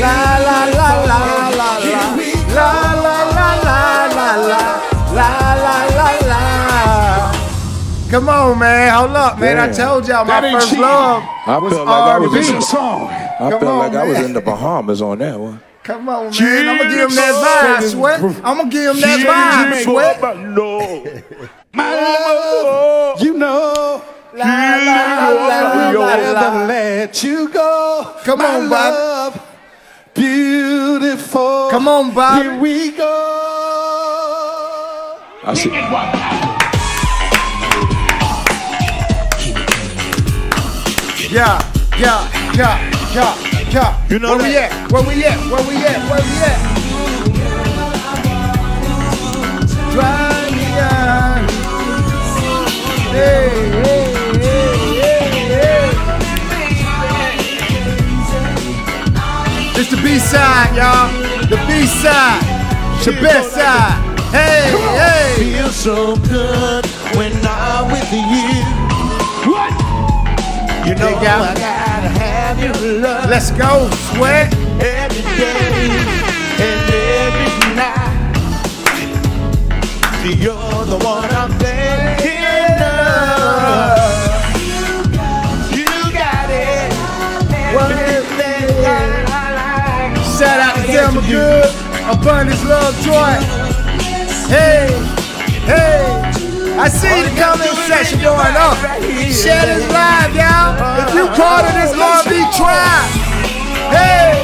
La la la la la la. La la la la la la. La la la la. Come on, man. Hold up, man. I told y'all my That ain't first cheating. love I was felt like I was in song. I felt like I was in the Bahamas on that one. Come on, man. I'm gonna give him that vibe, sweat. I'm gonna give him that vibe, sweat. My love, you know. La, la, la, la, la, la. Never let you go. Come My on, Bob. love, beautiful. Come on, Bob. Here we go. I see. Yeah, yeah, yeah, yeah, yeah. You know Where we at? Where we at? Where we at? Where we at? Drive me on. Hey, hey, hey, the B side, y'all. The B side. The best side. Hey, hey. Feel so good when I'm with you. What? You know. I gotta have your love Let's go, sweat. every day and every night. You're the one I'm thinking of. To Thelma Good, Abundance Love Joy. Hey, hey, I see the comment section going up. Share this live, y'all. If you part of this R&B tribe, hey.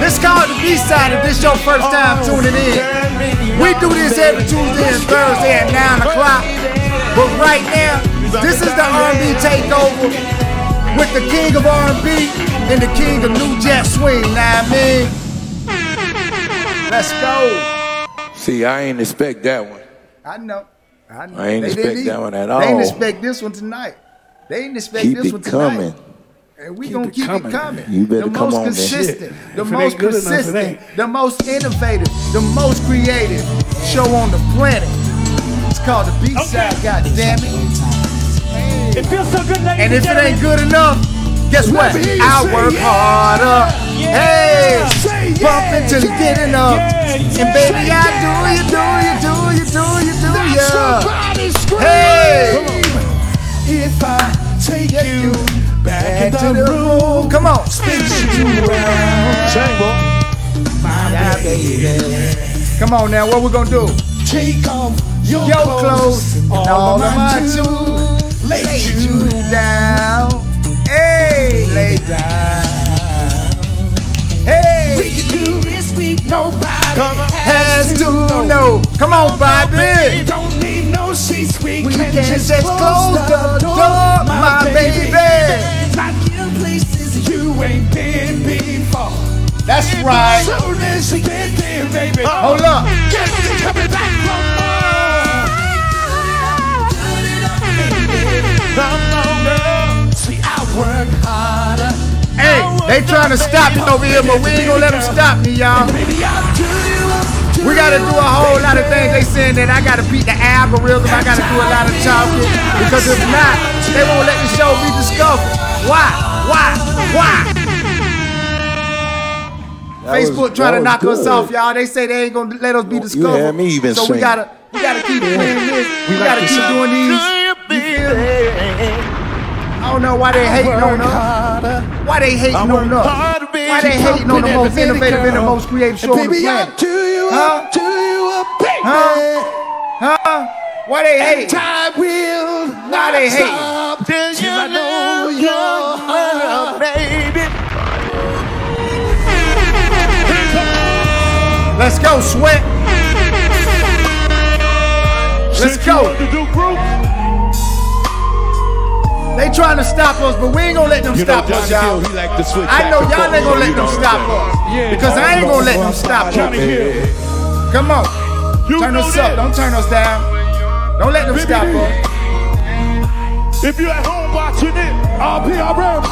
This called the B-side if this your first time tuning in. We do this every Tuesday and Thursday at 9 o'clock. But right now, this is the R&B takeover with the king of R&B and the king of New Jack Swing. Now I mean, let's go. See, I ain't expect that one. I know. I know. I ain't They expect that one at all. They didn't expect this one tonight. They didn't expect Keep this it one coming. tonight. And we Keep gonna it keep coming. it coming. You better the come most on, man. consistent, Shit. the If most ain't good enough, it consistent, the most innovative, the most creative show on the planet. It's called the B side. God damn it! It feels so good, ladies And if it ain't good enough, guess what? Let me hear you I work yeah. harder. Yeah. Hey, Say bump yeah, until you get enough. And baby, I do you, do you, do you, do you, do you. Hey. If I take you back in Back to the the room, room. Come on. spin you around. Sing, boy. Yeah, baby. Come on now, what we gonna do? Take off your, Your clothes and all of my shoes. shoes. Lay Lay you you down. Hey, lay down. Hey, We can do this week, nobody has to know. Come on, We Bobby. don't need no seats, we, We can, can just, just close the door, my baby. Not you places you ain't been before. That's right. Soon as you get there, baby. Hold up. Get to coming back for more. Come on, girl. See, I work harder. Hey, they trying to stop me over here, but we ain't gonna let them stop me, y'all. Baby, I'll do you up. do We gotta do a whole lot of things. They saying that I gotta beat the algorithm. I gotta do a lot of talking because if not, they won't let the show be discovered. Why? Why? Why? That was- Facebook trying to that was knock us off, y'all. They say they ain't gonna let us be discovered. You had me even so we gotta we gotta keep playing this. We, like gotta keep doing these. You feel me? I don't know why they hating on us. Why they hating on us? Why they hating on the most innovative and the most creative show on the Baby, planet? do you Huh? up, you up, baby. Huh? Huh? Why they hate? Time will Why not they hating? stop till you know you're mine, baby. Let's go, Sweat. Let's go. They trying to stop us, but we ain't gonna let them You know, stop us, y'all. Gill, he like to switch I know y'all ain't gonna let them stop us. saying? Because I ain't gonna let them stop Johnny us. Come on. You Turn us that. up. Don't turn us down. Don't let them Baby, stop us. If you at home watching it, I'll be RPRM.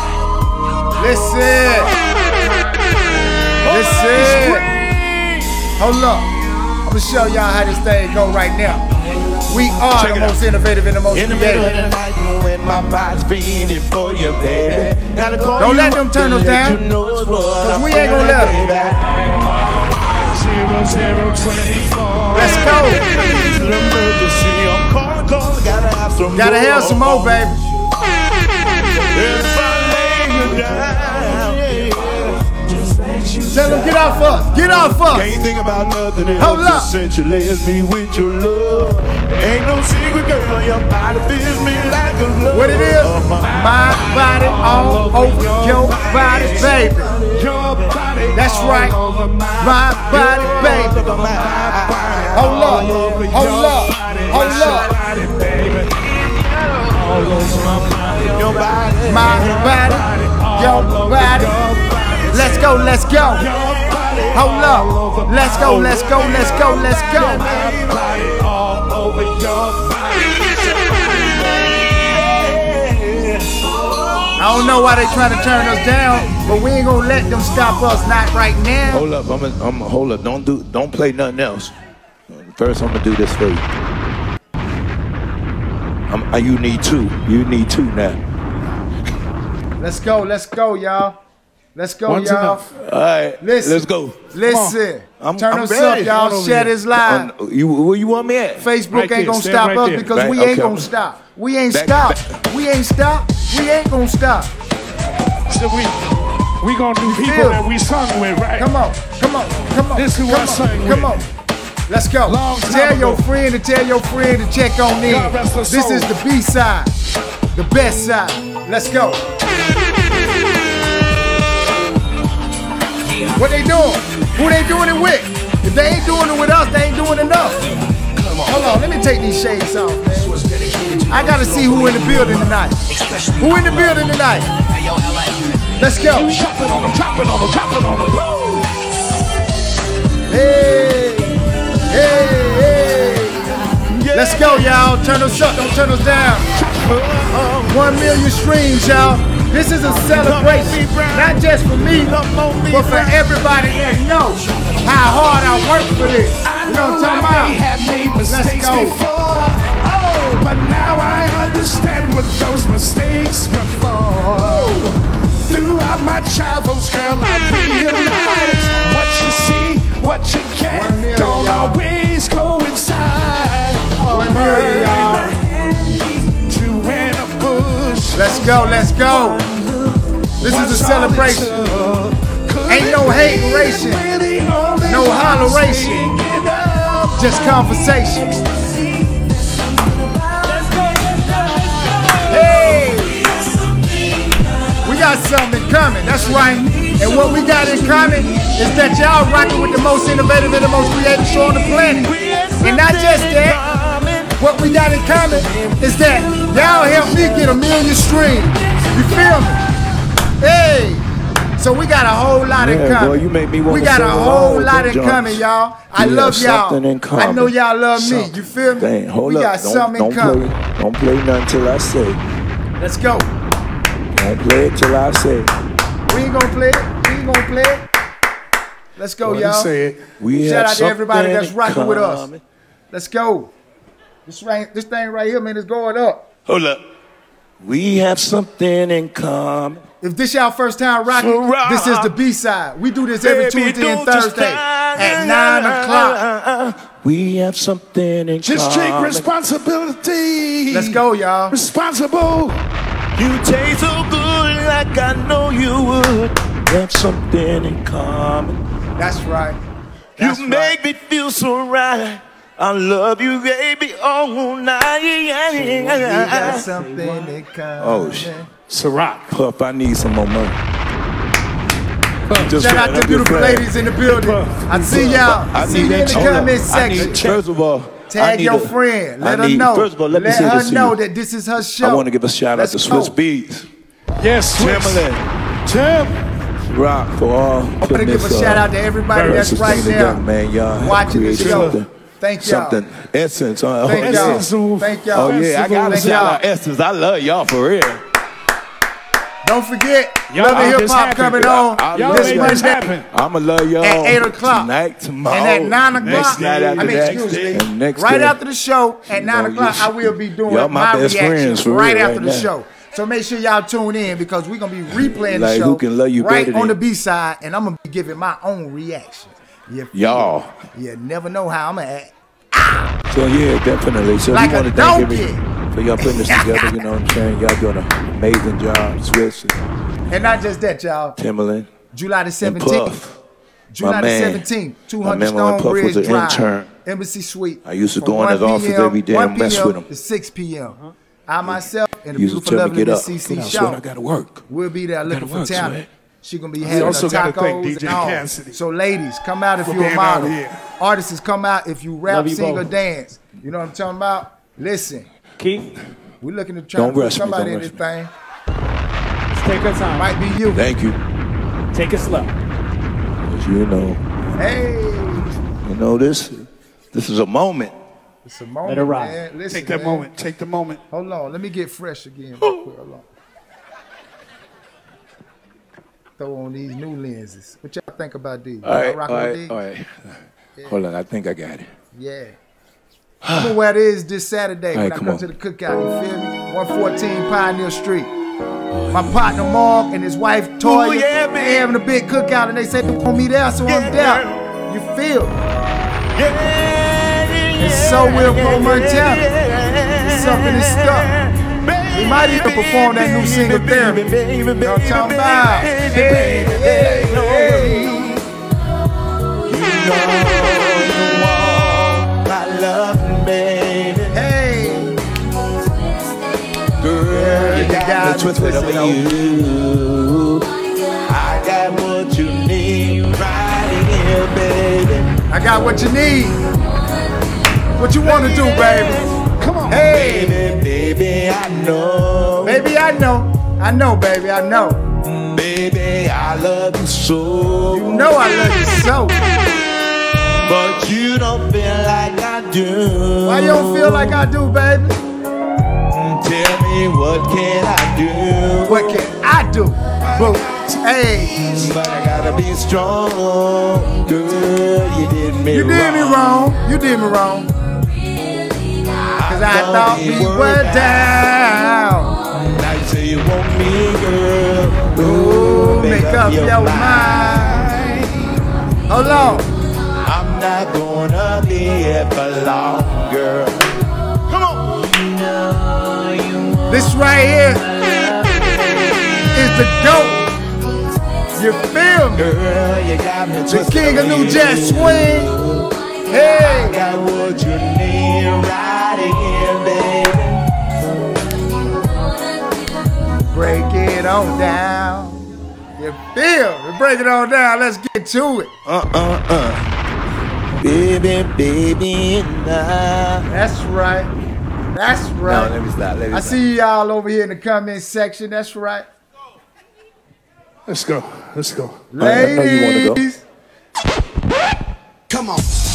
Listen. Listen. Hold up. I'm gonna show y'all how this thing go right now. We are Check the it out. most innovative and the most In the middle of the night when my body's beating for you, baby. Gotta call Don't you let them turn us down. You know it's what Cause we ain't gonna let 'em. feeling, baby. Zero, zero, 24. Let's go. Emergency, I'm calling, calling, gotta have some Gotta have some more, baby. Tell them get off us. Get off us. Can't think about nothing else. Hold up. Essentially, it's me with your love. Ain't no secret, girl. Your body feels me like a glove. What it is? My body all over your body, baby. Your body. That's right. My body, baby. Hold up. Hold up. Hold up. Your body. My body. Your body. Let's go. Let's go. Hold up. Let's go. Let's go. Let's go. Let's go. Body all over your I don't know why they trying to turn us down, but we ain't gonna let them stop us. Not right now. Hold up, I'm gonna, I'm hold up. Don't do, don't play nothing else. First, I'm gonna do this for you. I'm, you need two. You need two now. Let's go. Let's go, y'all. Let's go, One's y'all. enough. All right, Listen. let's go. Listen. I'm, Turn I'm us ready. up, y'all. Share this live. On- you, where you want me at? Facebook Right ain't gonna stop right us there. because Right, we ain't okay. gonna stop. We ain't Back- stop. We ain't stop. We ain't gonna stop. So we we gonna do people feel? that we sung with, right? Come on, come on, come on. This is come I on, sang Come with. on. Let's go. Long time tell your friend to tell your friend to check on in. God rest her This is the B side, the best side. Let's go. What they doing? Who they doing it with? If they ain't doing it with us, they ain't doing enough. Hold on, let me take these shades off, man. I gotta see who in the building tonight. Who in the building tonight? Let's go. On on on. Hey, hey, hey. Let's go, y'all. Turn us up, don't turn us down. One million streams, y'all. This is a celebration, not just for me, but for everybody that knows how hard I work for this. You know what I'm talking have made about? Let's mistakes go. before. Oh, but now I understand what those mistakes were for. Throughout my travels, girl, I realized what you see, what you get, don't always coincide. Go, let's go. This is a celebration. Ain't no hateration, no holleration, just conversation. Hey, we got something coming. That's right. And what we got in common is that y'all rocking with the most innovative and the most creative show on the planet. And not just that, what we got in common is that y'all help me get a million streams. You feel me? Hey. So we got a whole lot in Yeah, common. boy, you make me we got a whole lot in common, joints. y'all. I We love y'all. in I know y'all love me. You feel me? Dang, hold we up. got don't, something don't in common. play. Don't play nothing till I say. Let's go. Don't play it till I say. We ain't gonna play it. We ain't gonna play it. Let's go, he y'all. said. We Shout out to everybody that's in rocking with us. Let's go. This right, this thing right here, man, is going up. Hold up. We have something in common. If this y'all first time rocking, rock. this is the B side. We do this every Baby, Tuesday and Thursday at nine o'clock. We have something in Just common. Just take responsibility. Let's go, y'all. Responsible. You taste so good like I know you would. We have something in common. That's right. That's you right. make me feel so right. I love you, baby, all night. We got something in common. Oh shit. Ciroc. Puff, I need some more money. Just Shout out to just beautiful ladies in the building. I see y'all. I see you in the. Comment up. I need- section. First of all, Tag your a- friend. I Let her need- know. First of all, let me Let her know you. that this is her show. I want to give a shout Let's out to go. Swizz Beatz, Yes, Swizz. Timbaland, Tim. Rock for all I want to give a shout uh, out to everybody that's right now. man. Y'all watching the show. something. Thank y'all. Something essence. Uh, Thank oh, y'all. Essence. Thank y'all. Oh yeah, I gotta Thank shout y'all. out Essence. I love y'all for real. Don't forget, Y'all Love and Hip Hop coming on I Y'all this made y'all. this Monday happen. I'ma love y'all at 8 o'clock. tonight, tomorrow, And at 9 o'clock, next night after I mean, that, excuse me, and next right day. after the show at 9 know, o'clock, you- I will be doing y'all my my best friends reactions for right real after right the now. show. So make sure y'all tune in because we're going to be replaying Like, the show who can love you right better on the B side, and I'm going to be giving my own reaction. You feel Y'all. me? You never know how I'm going to act. So yeah, definitely. So Like we want to thank donkey. every for y'all putting this together. You know what I'm saying? Y'all doing an amazing job. Swizz, And not just that, y'all. Timbaland, July the 17th. July My the man. 17th, I 200 remember when Stone Puff Bridge was an Drive, intern. Embassy Suite. I used to go in 1 his office every day and mess with him. To 6 p.m. I myself and the He used to beautiful, tell me, lovely get Miss up. CC Get Shaw. I gotta work. We'll be there looking for work, talent. Sweat. She gonna be We having also her gotta tacos thank DJ and all. Cassidy So ladies, come out if for you're a model. here. Artists, come out if you rap, Love you sing, or dance. You know what I'm talking about? Listen, Keith, we're looking to try Don't to put rush somebody don't in this me. thing. let's take our time. Might be you. Thank you. Take it slow. 'Cause you know, Hey, you know this. This is a moment. it's a moment, Let it ride. man. Listen, Take that man. moment. Take the moment. Hold on, let me get fresh again. real quick. Hold on. Throw on these new lenses. What y'all think about these? All right, all these? all right. Hold on, I think I got it. Yeah. I'm gonna wear this this Saturday All when I come come to the cookout. You feel me? 114 Pioneer Street. My partner Mark and his wife Toya, yeah, they having a big cookout and they said they want me there, so I'm there. You feel? me? And so will Pro Montana. It's something that's stuck. Might even perform that new single therapy. You know what I'm talking about? Hey, hey, hey. Hey, Girl, you got me me twisted twisted you. I got what you need right here, baby. I got what you need. What you want to do, baby? Come on. Hey, Baby, baby, I know. baby, I know. I know, baby, I know. Mm, baby, I love you so. You know I love you so. But you don't feel like I do. Why you don't feel like I do, baby? Mm, tell me what can I do? What can I do? Boo. Hey, But I gotta be strong, girl. You did me wrong you wrong. did me wrong. You did me wrong. Cause I thought we were down. Now you say you want me, girl. Ooh, make up your mind. Hold on. I'm not gonna be here for long, girl. Come on. This right here is the GOAT. You feel me? Girl, you got me The king of New up. Jack Swing. I Hey, got what you need right here, baby. break it on down. You feel me? Break it on down. Let's get to it. Uh uh uh. Baby, baby, nah. That's right. That's right. No, let me stop. Let me I stop. see y'all over here in the comment section. That's right. Let's go. Let's go. I know you wanna go. Ladies. Come on.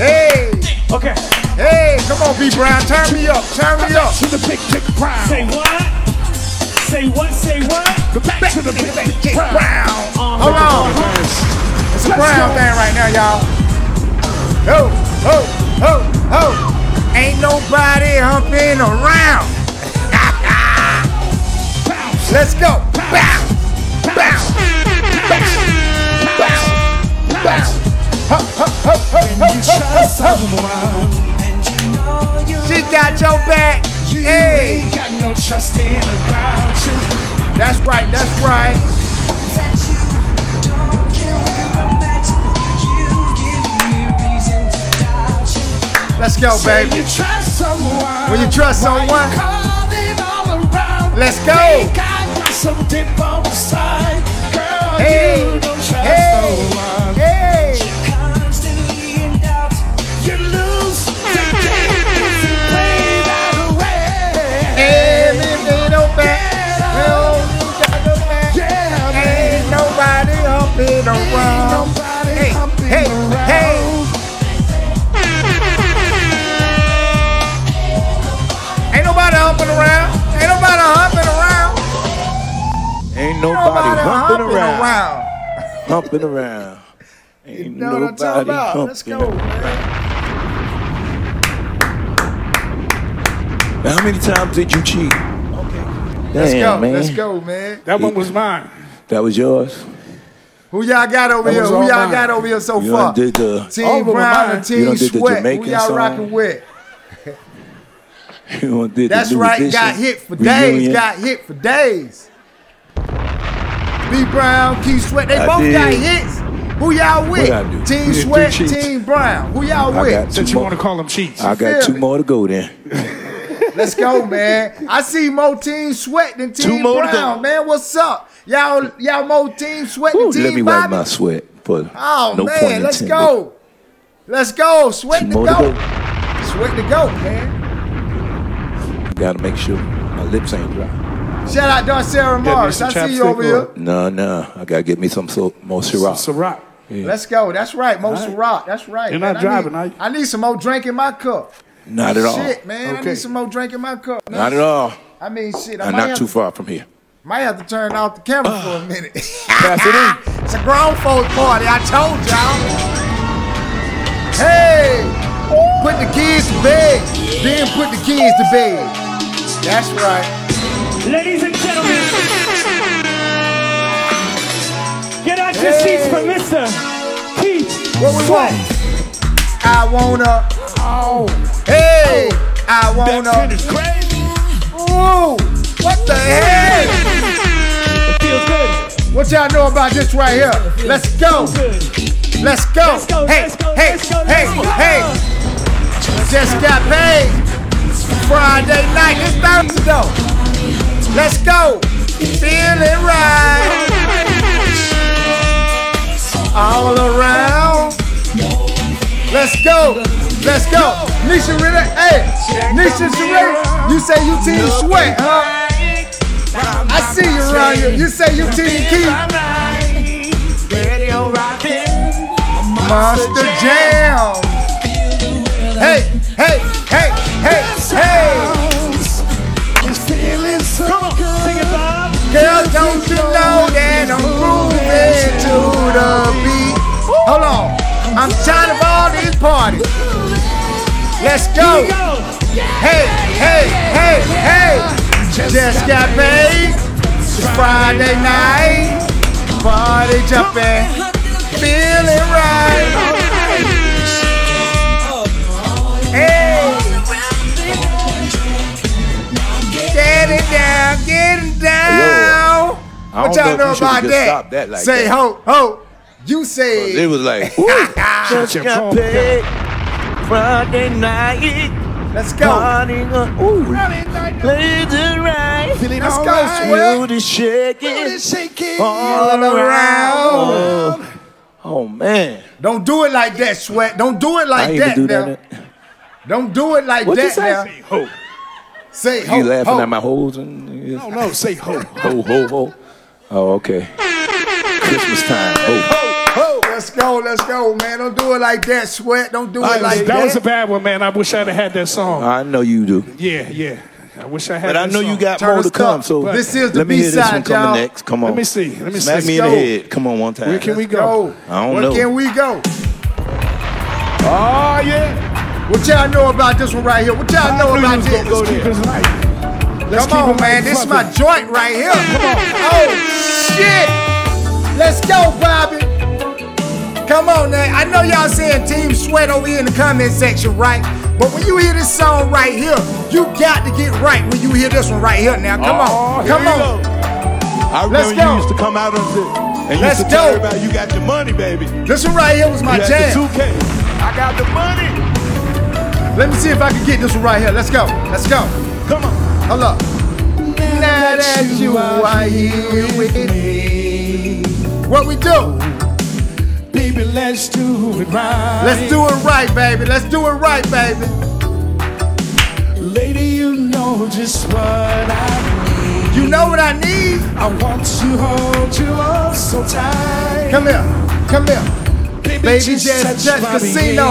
Hey, Okay. hey, come on, B Brown. Turn me up. Turn me up. To the big tick brown. Say what? Say what? Say what? Back to the big tick brown. Brown. Hold on. It's a brown thing right now, y'all. Ho, ho, ho, ho. Ain't nobody humping around. Let's go. Bounce, bounce, bounce, bounce, bounce. Ho, ho, ho, ho, ho. She got your back. Hey, ain't Got no trust in about you. that's right, that's right. Let's go, baby. You trust someone. When you trust Why someone, you? Let's go. Think I got some dip on the side. Girl, Hey, you don't trust hey, no one. hey. Hey, hey, Ain't nobody humping around. Ain't nobody humping around. Ain't Ain't nobody humping around. around. Humping around. You Ain't know what I'm talking nobody about. Let's go, around. man. Now, how many times did you cheat? Let's Damn, go. man. Let's go, man. That one was mine. That was yours. Who y'all got over here? Who y'all mine. got over here so You far? did the Team All Brown and Team You done did the Sweat. Who y'all song? rocking with? you did That's the right. edition Got hit for days. Got hit for days. B Brown, Keith Sweat. They I both did. got hits. Who y'all with? Do? Team We Sweat. Team Brown. Who y'all I with? got two Since you more. want to call them cheats. I got two me? more to go then. Let's go, man. I see more Team Sweat than Team Two Brown, man. What's up? Y'all, y'all more Team Sweat Whew, than let me Team wipe my sweat. For Oh no man, point let's intended. go. Let's go. Sweat Two the more to go. Sweat the goat, man. Gotta make sure my lips ain't dry. Shout out Darcera me Morris. I see you chapstick over here. or- No, no. I gotta get me some so, more Ciroc. Ciroc. Let's go. That's right. Most All right. rock. That's right. You're man. not I driving, need, are you? I need some more drink in my cup. Not at all. Shit, man. I need some more drink in my cup. Man. Not at all. I mean, shit. I I'm not too far from here. Might have to turn off the camera for a minute. Pass it in. it's a grown folks party. I told y'all. Hey, put the kids to bed. Then put the kids to bed. That's right. Ladies and gentlemen, get out your Hey. seats for Mr. Keith What we Sweat. want? I wanna. Oh, Hey, I wanna. Ooh, what the hell? It feels good. What y'all know about this right here? Let's go. Let's go. Let's go, Hey, let's go, hey, let's go, hey, go. hey. Just got paid. Friday night. It's Thursday though. Let's go. Feeling right. All around. Let's go. Let's go. Nisha Ritter. Hey, Nisha Ritter. You say you team sweat, huh? I see you Ryan. You say you Team Keith. Monster Jam. Hey, hey, hey, hey, hey. Come on, sing it, Bob. Girl, don't you know that I'm moving to the beat? Hold on. I'm tired of all these parties. Let's go. Hey, hey, hey, hey. Just got paid. It's Friday night. Party jumping. Feeling right. Hey. Get it down, get it down. I what don't y'all know know about that? stopped that like Say that. ho, ho. You say It was like, Just got paid Friday night. Let's go. Party on, uh, ooh, lazy right. Feeling Let's go. Sweat. Booty shaking, Booty shaking all all around. around. Oh, man, Don't do it like that, sweat. Don't do it like that, do now. that. Don't do it like What you that say? now. Say ho. Say ho. You laughing ho. at my hoes and No, no, say ho. ho ho ho. Oh, okay. Christmas time. Ho. Ho, let's go, let's go, man. Don't do it like that, sweat. Don't do it That, like that. that was a bad one, man. I wish I'd have had that song. I know you do. Yeah, yeah. I wish I had that song. But I know song. you got Turn more to come. So This is the let me hear this one coming y'all. next. Come on. Let me see. Let me Smack see. me in the head. Come on, one time. Where can we Let's go? go. I don't Where know. can we go? Oh, yeah. What y'all know about this one right here? What y'all know I knew about was this? gonna go there. Let's keep it light. Let's Come keep on, man. This is my joint right here. Come on. Oh, shit. Let's go, Bobby. Come on, now. I know y'all saying Team Sweat over here in the comment section, right? But when you hear this song right here, you got to get right when you hear this one right here now. Come Oh, on. here Come we on. go. I Let's remember go. you used to come out on this and Let's used to tell go. everybody you got the money, baby. This one right here was my you jam. Had the 2K. I got the money. Let me see if I can get this one right here. Let's go. Let's go. Come on. Hold up. Now that you are here with me. What we do? Baby, let's do it right. Let's do it right, baby. Let's do it right, baby. Lady, you know just what I need. You know what I need? I want to hold you up so tight. Come here. Come here. Baby, Baby, just, touch just Bobby casino.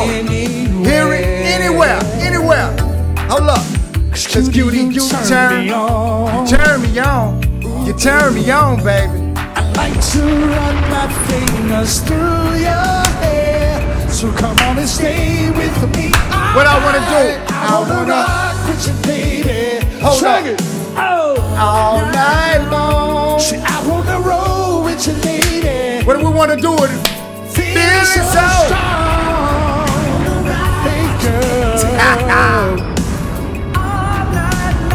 Hear it anywhere. Anywhere. Hold up. Cause cutie, you turn me on. You turn me on. You turn me on, baby. I like to run my fingers through your hair. So come on and stay with me. What I wanna do? I, wanna rock with you, baby. Hold it. Oh, All night long. See, I wanna roll with you, lady. What do we want to do it? Feeling Feeling so so. strong. Hey, girl.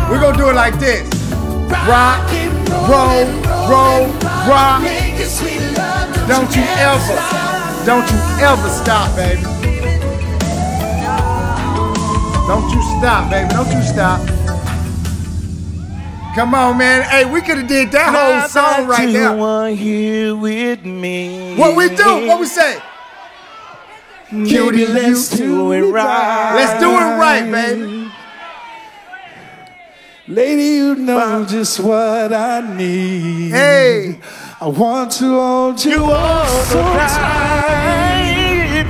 We're gonna do it like this. Rock, roll, roll, rock. Don't you ever, don't you ever stop, baby. Don't you stop, baby. Don't you stop. Come on, man. Hey, we could have did that whole song right you there. are here with me. What we do? What we say? Cutie, let's do it right. Let's do it right, baby. Lady, you know just what I need. Hey. I want to hold you, all so tight,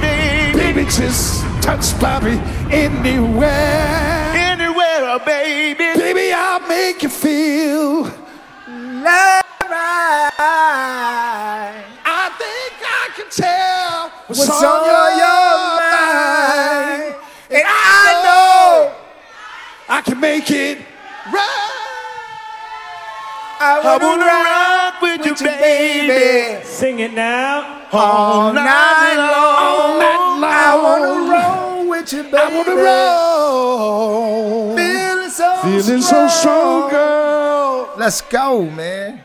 baby. Baby, just touch Bobby anywhere. Anywhere, baby. Baby, I'll make you feel. Love right. I think I can tell What's on your, your mind? And I know I can make it right. I I wanna rock with, you, baby. Sing it now. all night long. All night long. I wanna roll with you, baby. I wanna roll. Feeling so Feeling so strong, girl. Let's go, man.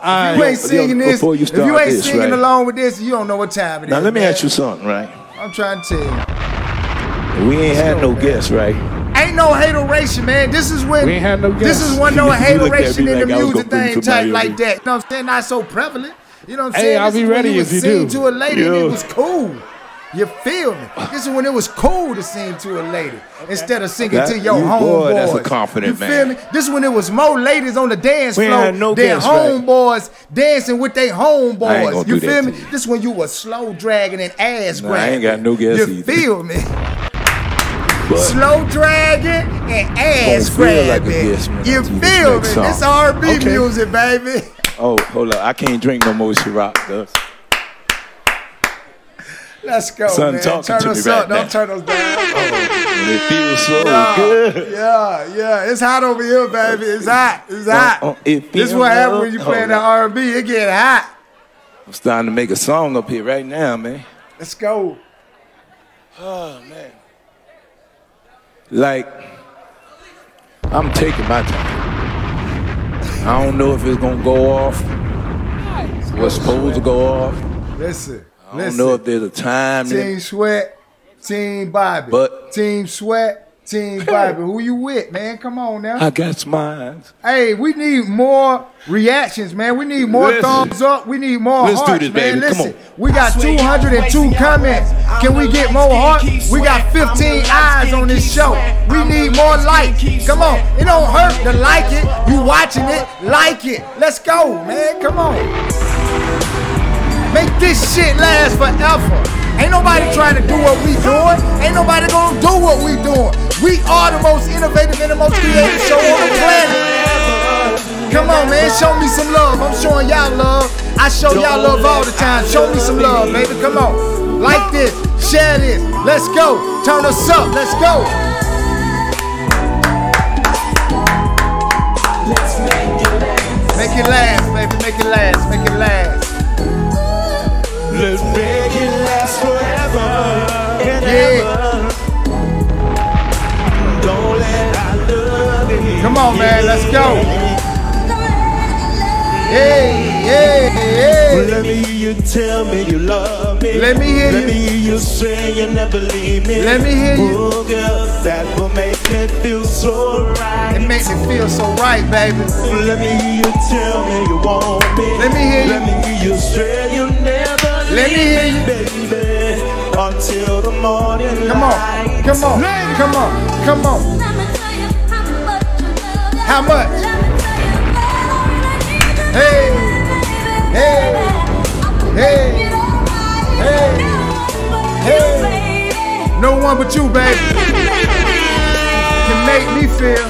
I If you ain't Yo, singing this, you if you ain't this, singing right? along with this, you don't know what time it is. Now let me man. ask you something, right? I'm trying to tell you. We ain't had no guests, right? Ain't no hateration, man. This is when We ain't had no this guests. is when no You hateration in the like I was music gonna bring thing type somebody like over. that. You know what I'm saying? Not so prevalent. You know what I'm Hey, saying? I'll This be is when ready you was if you sing do. to a lady and Yeah. it was cool. You feel me? This is when it was cool to sing to a lady instead of singing That- to your you- homeboys. boy, that's a confident you feel man. me? This is when it was more ladies on the dance We floor no than guests, right? homeboys dancing with their I ain't homeboys. You feel me? you. This is when you was slow dragging and ass Nah, I ain't got no guests You either. feel me? But slow dragging and ass like grabbing. man, you feel me? song. This R&B Okay. music, baby. oh, hold up, I can't drink no more Ciroc, though. Let's go, Son man. talking turn to me us right up. now. Don't turn us down. And it feels so yeah, good. Yeah, yeah. It's hot over here, baby. It's hot. It's Uh, hot. uh, it this is what happens when you playing that R&B. It get hot. I'm starting to make a song up here right now, man. Let's go. Oh man. Like, I'm taking my time. I don't know if it's gonna go off. What's supposed to go off. Listen. I don't listen. know if there's a time. Team limit. Sweat, Team Bobby. But- Team Sweat, Team Bobby. Who you with, man? Come on now. I got mine. Hey, we need more reactions, man. We need more Listen. thumbs up. We need more Let's do hearts, this, man. baby. Come Listen, on. we got 202 comments. Can we get more hearts? We got 15 eyes on this show. We need more likes. Come on. It don't hurt to like it. You watching it, like it. Let's go, man. Come on. Make this shit last forever. Ain't nobody trying to do what we doing. Ain't nobody gonna do what we doing. We are the most innovative and the most creative show on the planet. Come on, man. Show me some love. I'm showing y'all love. I show y'all love all the time. Show me some love, baby. Come on. Like this. Share this. Let's go. Turn us up. Let's go. Make it last, baby. Make it last. Make it last. Let's Come on, man. Let's go. Hey, hey, hey. Let me hear you tell me you love me. Let me hear Let you- me hear you say you never leave me. Let me hear you- Oh, girl, that will make me feel so right. It makes me feel so right, baby. Let me hear you tell me you want me. Let me hear you- Let me hear you say you never Let me hear you- baby, until the morning Come on, come on, come on, come on. How much? Hey, hey, hey, hey, hey. No one but you, baby, can make me feel.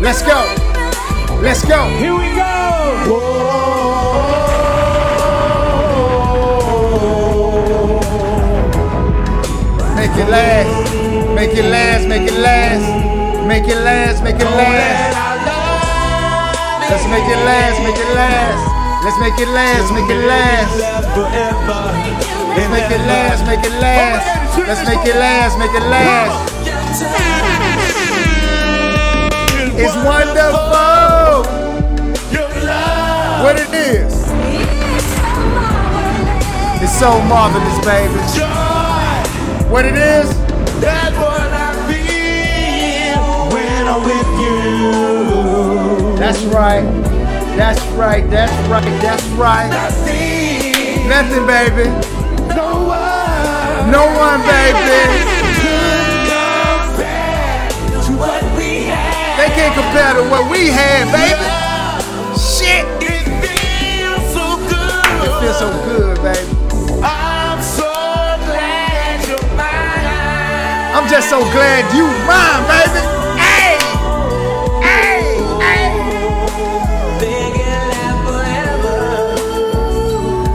Let's go, let's go. Here we go. Make it last, make it last, make it last, make it last, make it last. Let's make it last, make it last. Let's make it last, make it last. Let's make it last, make it last. Let's make it last, make it last. It's wonderful. What it is. It's so marvelous, baby. What it is? That's what I feel when I'm with you. That's right. That's right. That's right. That's right. Nothing, Nothing, baby. no one No one, baby. compared to what we had. They can't compare to what we had, baby. Shit. It feels so good. It feels so good, baby. I'm just so glad you mine, baby. Hey. Hey. Hey.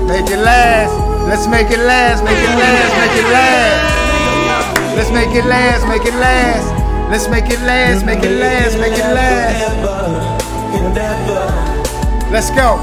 Make it last. Let's make it last. Make it last. Make it last. Let's make it last. Make it last. Let's make it last. Make it last. Make it last. Let's go.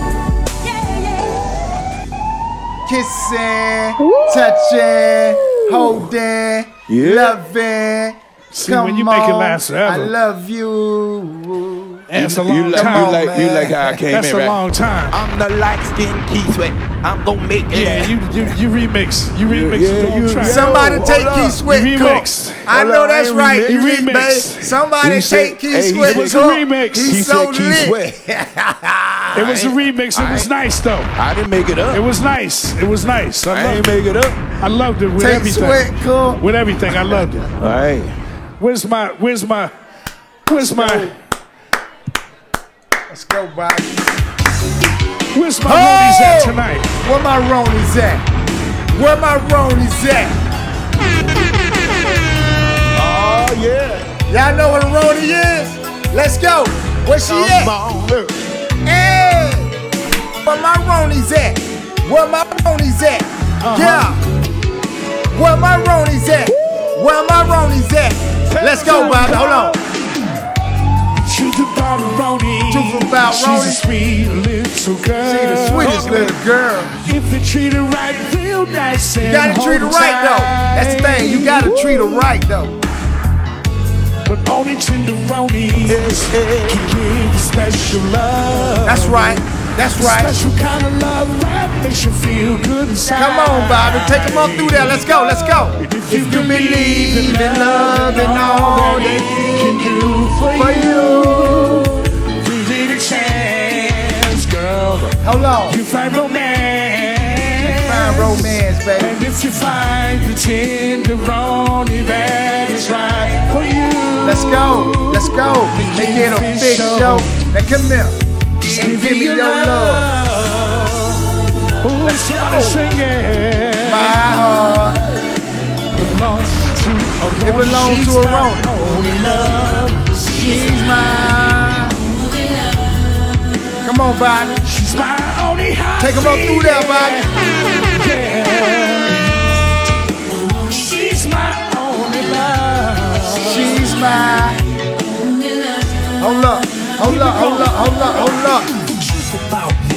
Kissing, touching, holding, Yeah. loving. See, Come when you make it on, last I love you. That's a You long like, time. you like, you man. like how I came That's in, a right? long time. I'm the light skinned Keith Sweat. I'm gonna make it. Yeah, you you you remix. You remix yeah, the whole you- track. Somebody hold take up. Keith Sweat. You Come on. remixed. I know up, that's right. remixed. You You remixed. remixed. Somebody He take said- Key hey, he Sweat. It was a Come on. remix. He's He so said Key lit. Sweat. It was a remix. It was nice though. I didn't make it up. It was nice. It was nice. I I ain't loved it. make it up. I loved it with Take everything. Sweat, cool. With everything, I loved it. All right. Where's my? Where's my? Where's my? Let's go, Bobby. Where's my oh! rollies at Oh! tonight? Where my Ronies at? Where my Ronies at? Oh yeah. Y'all know what a Roni is? Let's go. Where she at? Come on, look. Hey! Where my Ronies at? Where my Ronies at? Uh-huh. Yeah. Where my Ronies at? Where my Ronies at? Let's go, Bobby. Hold on. Truth about Roni. Truth about She's Roni. a sweet little girl. She the sweetest little girl. If you treat her right, real nice You gotta treat her right though. That's the thing. You gotta treat her right though. But only tenderoni can give special love. That's right. That's right. Special kind of love that makes you feel good inside. Come on, Bobby. Take them all through there. Let's go. Let's go. If you believe in love and all that it can do for you, give it a chance, girl. Hold on. You find romance. You Find romance, baby. And if you find the tenderoni that is right for you, Let's go. Let's go. Make it official. Now come here. And give me your love. Ooh, somebody sing it. My heart. belongs to a It belongs to a Roni. only love. She's mine. Come on, Bobby. She's my only heart. Take them all through there, Bobby. Yeah. She's my only love. She's mine. Hold up. Hold up. Hold up. Hold up. Hold up.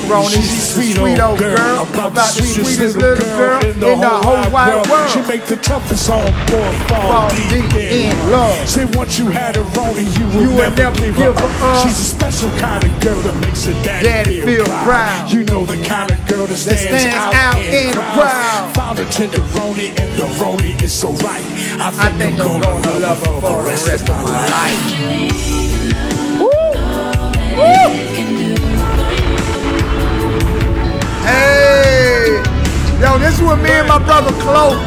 She's a sweet old girl. About the sweetest little girl in the whole wide She world. She make the toughest on board fall Fall deep deep in in love. Say once you had her on you will You never, never give, her up. She's a special kind of girl that makes her daddy, Daddy feel proud. You know the kind of girl that stands, stands out in the crowd. Tender Roni and the Roni is so right. I think, I think I'm gonna love her for the rest of my life. Hey! Yo, this is what me and my brother Chloe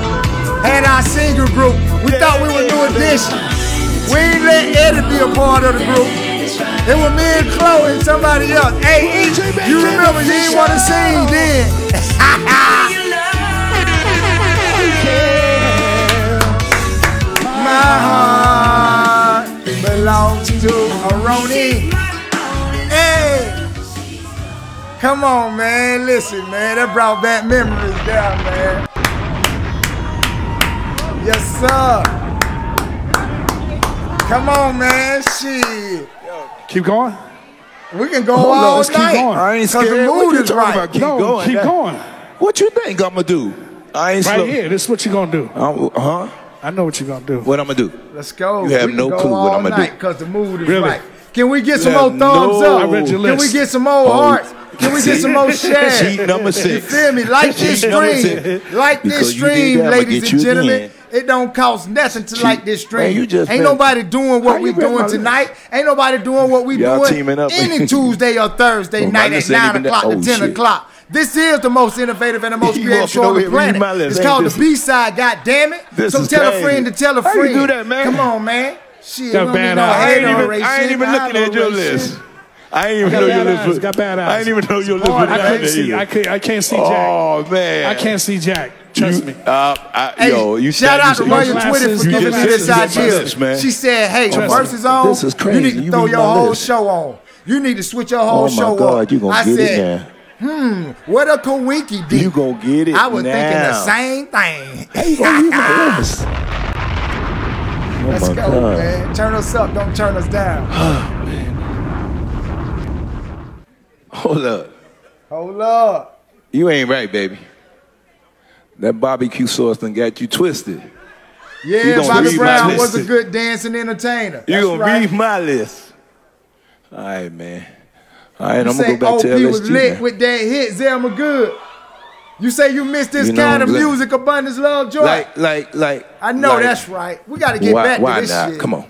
had our singer group. We thought we were new edition. We ain't let Eddie be a part of the group. It was me and Chloe and somebody else. Hey, E, you remember you didn't want to sing then. My heart belongs to a Come on, man. Listen, man. That brought back memories down, man. Yes, sir. Come on, man. Shit. Keep going. We can go Hold on, all let's keep night. going. I ain't 'cause scared. the What mood you is talking right. about? Keep no, going. keep That- going. What you think I'm gonna do? I ain't Right slow. here. This is what you're gonna do. I'm- huh? I know what you're gonna do. What I'm gonna do? Let's go. You have we no go clue what I'm gonna do. Because the mood is Really? right. Can we get some You more thumbs no- up? I read your Can we get some more Oh, hearts? Can we get some more shares? Sheet number You feel me? Like this stream. Like this Because stream, that, ladies and gentlemen. again. It don't cost nothing to like this stream. Man, Ain't been- nobody doing what we doing my list? tonight. Ain't nobody doing what we Y'all doing teaming up. any Tuesday or Thursday Well, night at 9 even that- o'clock to oh, 10 shit. o'clock. This is the most innovative and the most creative show on the planet. It's called the B-side, God damn it. So tell a friend to tell a How you friend. do that, man? Come on, man. Shit, Got bad no eyes. I ain't even, hateration, I ain't even looking at your list. I ain't even know your list. was- got bad eyes. I ain't even know your list Oh, was I down can't see. either. I can't. I can't see Jack. Oh man, I can't see Jack. Trust me. Uh, I, Hey, yo, you shout out to you Royal Twitter for giving me this idea. She said, "Hey, the verse is on. This is You need to You throw your whole list. show on. You need to switch your whole Oh show my God, up." you gonna I get said, it now. "Hmm, what a coinky did." You gonna get it I was thinking the same thing. How you gonna read my list? Oh Let's go, God. man. Turn us up, don't turn us down. Hold up. Hold up. You ain't right, baby. That barbecue sauce done got you twisted. Yeah, gonna Bobby Brown was a good dancing entertainer. You gonna right. read my list. All right, man. All right, You I'm gonna go back OP to was lit man. with that hit, Zelma Good. You say you miss this You know, kind of like- music, abundance, love, joy. Like, like, like. I know like- that's right. We got to get why, back why to this not? shit. Come on.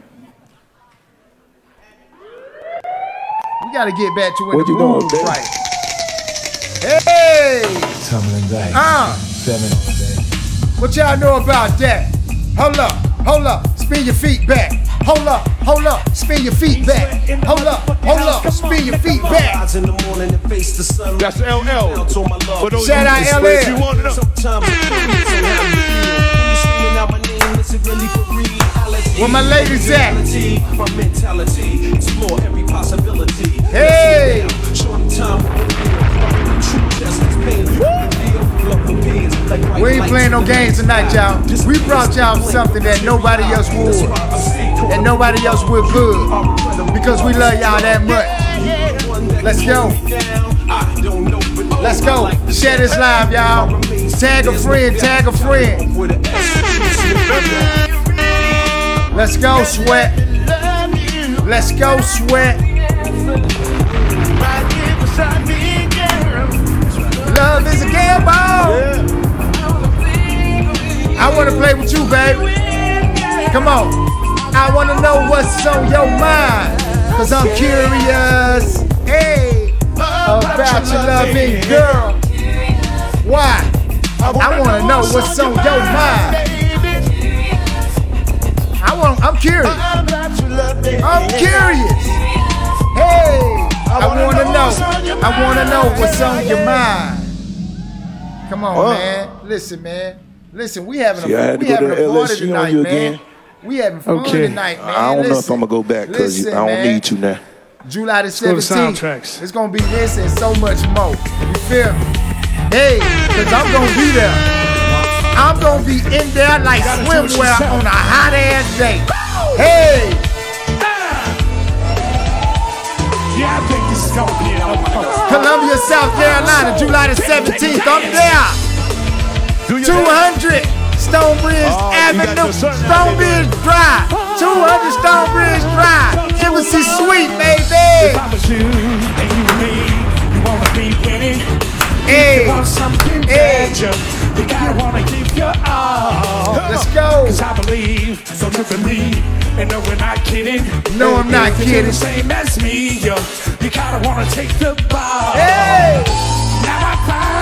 We got to get back to when What the you doing, baby? right. Hey, Tumbling back. uh, Seven all day. what y'all know about that? Hold up, hold up, spin your feet back. Hold up, hold up, spin your feet back. Hold up, hold up, spin your feet back. Rise in the morning and face the sun. That's LL. For those Shout out LL. if you want to know. Sometimes it feels so how you feel. When you're screaming out my name, is it really for reality? Where my ladies at? Reality, My mentality, explore every possibility. Hey. Short time, We ain't playing no games tonight, y'all. We brought y'all something that nobody else would. and nobody else would put. Because we love y'all that much. Let's go. Let's go. Share this live, y'all. Tag a friend, tag a friend. Let's go, sweat. Let's go, sweat. Love is a gamble. I want to play with you, baby. Come on. I want to know what's on your mind. Cause I'm curious. Hey, about your loving girl. Why? I want to know what's on your mind. I want, I'm curious. I'm curious. Hey, I want to know. I want to know what's on your mind. Come on, man. Listen, man. Listen, we having See, I a had to we go having to a party LSU on tonight, you man. again. We having fun Okay. tonight, man. I don't know if I'm gonna go back because I don't man. need you now. July the 17th. soundtracks. It's gonna be this and so much more. You feel me? Hey, cause I'm gonna be there. I'm gonna be in there like swimwear on a hot ass day. Hey, Yeah, I think this is gonna be an open. Columbia, South Carolina, July the 17th. I'm there. 200 Stonebridge Oh, Avenue, your son out Stonebridge Drive. 200 Stonebridge Drive. Embassy Suite, If baby. I was you and you me, you wanna be winning. Hey, You want something Hey. You gotta wanna give your all. let's go. Cause I believe, so look at me. And no, we're not kidding. No, I'm not kidding. the same as me, yo, you gotta wanna take the ball. Hey. Now I found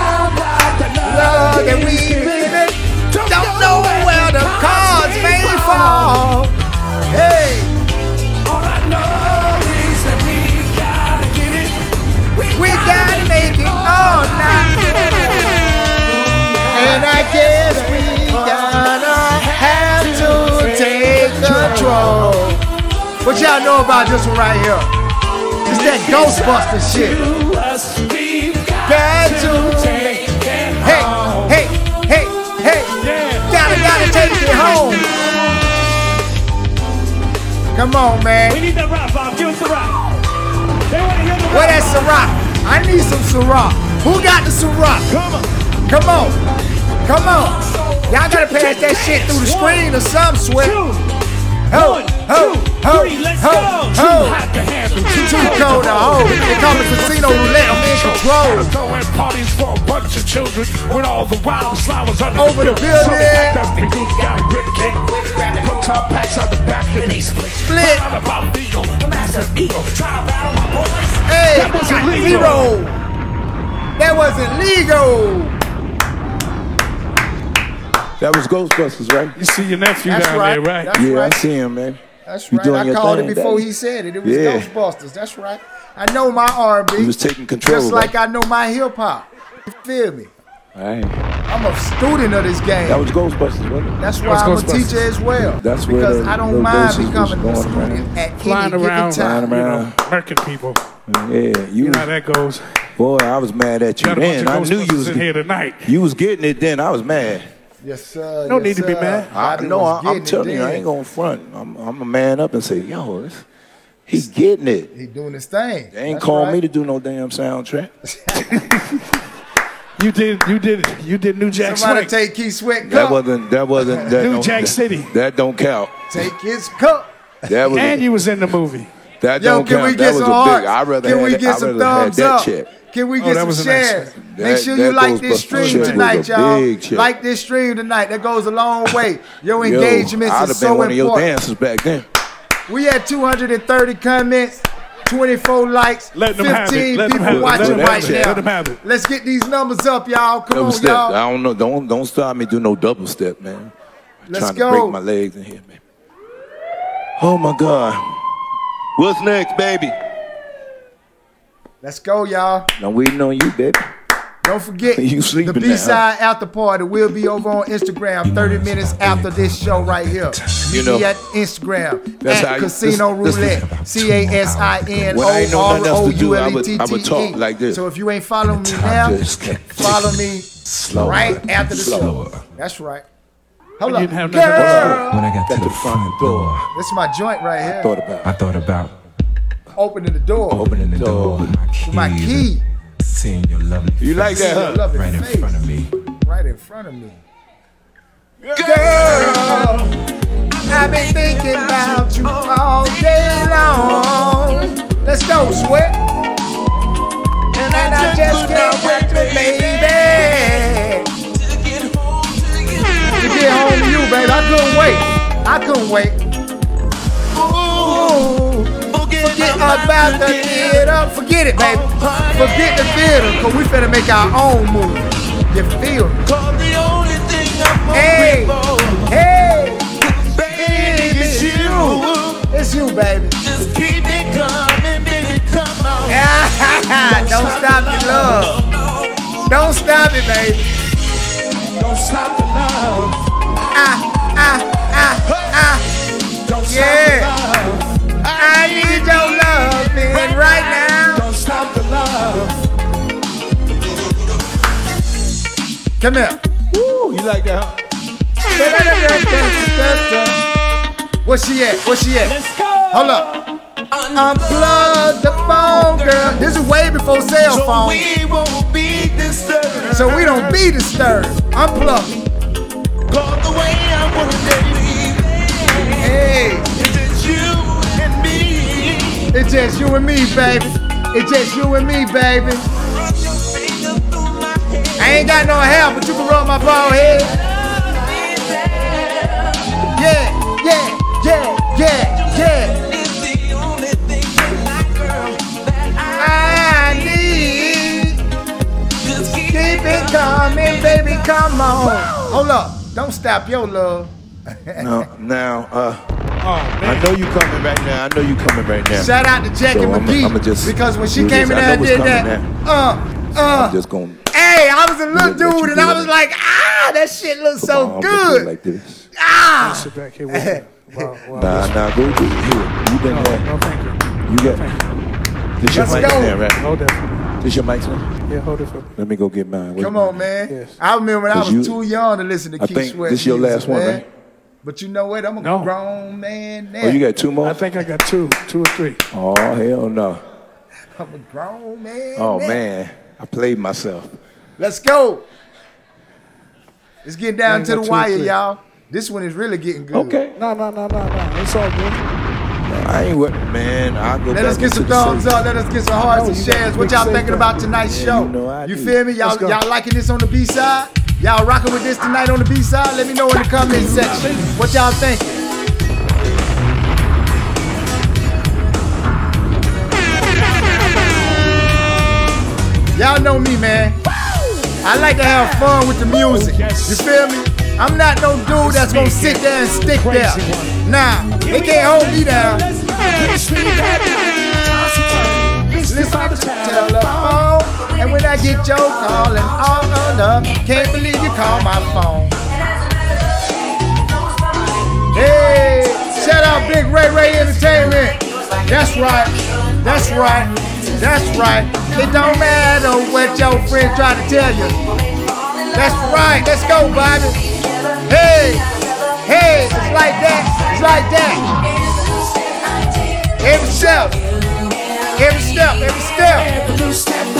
y'all know about this one right here? It's that Ghostbuster shit. Got to take it Hey, home. hey, hey, hey. Yeah. Gotta, gotta take it home. Come on, man. We need that rap, Bob. Give us the rap. They want to hear the rap. Where that Ciroc? I need some Ciroc. Who got the Ciroc? Come on. Come on. Come on. Y'all gotta pass that shit through the screen or some sweat. Two. Ho, One, ho, two, ho, three, let's ho, go. ho. Hot to handle, too Too cold to hold. They call it casino roulette. I'm in control. i Throwing parties for a bunch of children with all the wild flowers under Over the building. So they packed up the goose, got a rib cake. Put top packs on the back and they split. Split. All about legal. The master eagle. Try to battle my boys. Hey, That wasn't got legal. zero. That wasn't legal. That was Ghostbusters, right? You see your nephew That's down right. there, right? That's yeah, right. I see him, man. That's You right. I called thing, it before Daddy. he said it. It was Yeah. Ghostbusters. That's right. I know my R&B. He was taking control. Just like I know my hip hop. You feel me? All right. I'm a student of this game. That was Ghostbusters, wasn't it? That's why was I'm a teacher as well. That's where because the I don't mind becoming a going student around. at Flying any around, given time. Flying you know, around. murking people. Yeah, you, You know how that goes. boy, I was mad at you Got a then. I knew you was in here tonight. you was getting it then. I was mad. Yes, sir. No yes, need to be sir. mad. I Bobby know. was I, I'm telling you, I ain't gonna front. I'm, I'm a man up and say, yo, this, he getting it. He doing his thing. They ain't That's call right. me to do no damn soundtrack. You did, you did, you did New Jack Somebody Swing. take Keith Sweat That wasn't. That wasn't. That New Jack that- City. That don't count. Take his cup. That was. and you was in the movie. that Yo, don't can count. we that get was a big. I rather Can had we get I some rather had thumbs that up? check. Can we Oh, get that some was nice shares? Make That- sure that you like this stream tonight, a y'all. Like this stream tonight. That goes a long way. Your Yo, engagements I'd is have been so one of your important. dancers back then. We had 230 comments, 24 likes, Let them have it. 15 Let them people have it. watching Let them right have it. now. Let them have it. Let's get these numbers up, y'all. Come Double on, step. y'all. I don't know. Don't don't stop me. Do no double step, man. Let's trying go. to break my legs in here, man. Oh my God. What's next, baby? Let's go, y'all. I'm waiting on you, baby. Don't forget You the sleeping now, B side after party will be over on Instagram 30 minutes after this show right here. You You know, at Instagram that's at you- Casino this- this- Roulette. C A S I N When I ain't know O nothing R else O to do, U I L E would- T I would T talk E. like this. So if you ain't following me now, follow me slower right after the slower. show. That's right. Hold You up, didn't have nothing girl. When I got to the front door, This is my joint right here. Thought about I thought about Opening the door opening the door. with my key. with my key Seeing your lovely You like that, Your huh? lovely right in front of me. right in front of me. Girl, I've been thinking about you all day long. Let's go, sweat. And then I just can't wait to baby. To get home to you, baby. I couldn't wait. I couldn't wait. Ooh, forget about the theater. Forget it, baby. Forget the theater, cause we finna make our own movie. You feel me? Hey, hey, baby, it's you. It's you, baby. Just keep it coming, baby, come on. Don't stop your love. Don't stop it, baby. Don't stop the love. Ah, ah, ah, ah. Don't yeah. I need your love, man, right now. Don't stop the love. Come here. Woo, you like that, huh? Where she at? Where she at? Let's go. Hold up. Unplug the phone, girl. This is way before cell phone. We won't be disturbed. So we don't be disturbed. Unplug. Cause the way I want to Hey, it's just you and me, baby. It's just you and me, baby. I ain't got no hair, but you can rub my bald head. Yeah, yeah, yeah, yeah, yeah. I need. Keep it coming, baby. Come on. Hold up. Don't stop your love. No, now, uh, Oh, I know you coming right now. I know you coming right now. Shout out to Jackie So I'ma- McGee. I'ma just because when she came this. in there know and did coming that, uh, uh, I'm just gonna hey, I was a little dude and do I it. was like, ah, that shit looks so I'm gonna do it good. like this. Ah, Sit back here with me. Wow, wow. Nah, nah, go do it. Here, you been No, there. no, thank you. You got. This your Let's mic go. there, right? Hold that for me. This is your mic in? Yeah, hold it for me. Let me go get mine. Wait come on, minute. man. Yes. I remember when I 'Cause was you- too young to listen to I Keith think Sweat. this your music, last one, man. right? But you know what? I'm a No. grown man now. Oh, you got two more? I think I got two, two or three. Oh hell no! I'm a grown man. Oh now. man, I played myself. Let's go. Let's get down Man, to the got two wire, three. y'all. This one is really getting good. Okay, No, no, no, no, no. It's all good. I ain't what man. I go Let back us get into some the thumbs safe. up. Let us get some hearts and you got shares. the What big y'all safe thinking back about tonight's Yeah, show? you know I you do. feel me? Y'all, Let's go. y'all liking this on the B side? Y'all rocking with this tonight on the B side? Let me know in the comment section. What y'all thinking? Y'all know me, man. I like to have fun with the music. You feel me? I'm not no dude that's gonna sit there and stick there. Nah, they can't hold me down. Listen to the telephone, and when I get your call and all under, can't believe you call my phone. Hey, shout out Big Ray Ray Entertainment. That's right. That's right. That's right. It don't matter what your friends try to tell you. That's right. Let's go, Bobby. Hey, hey, it's like that. It's like that. Every step. Every step. Every step.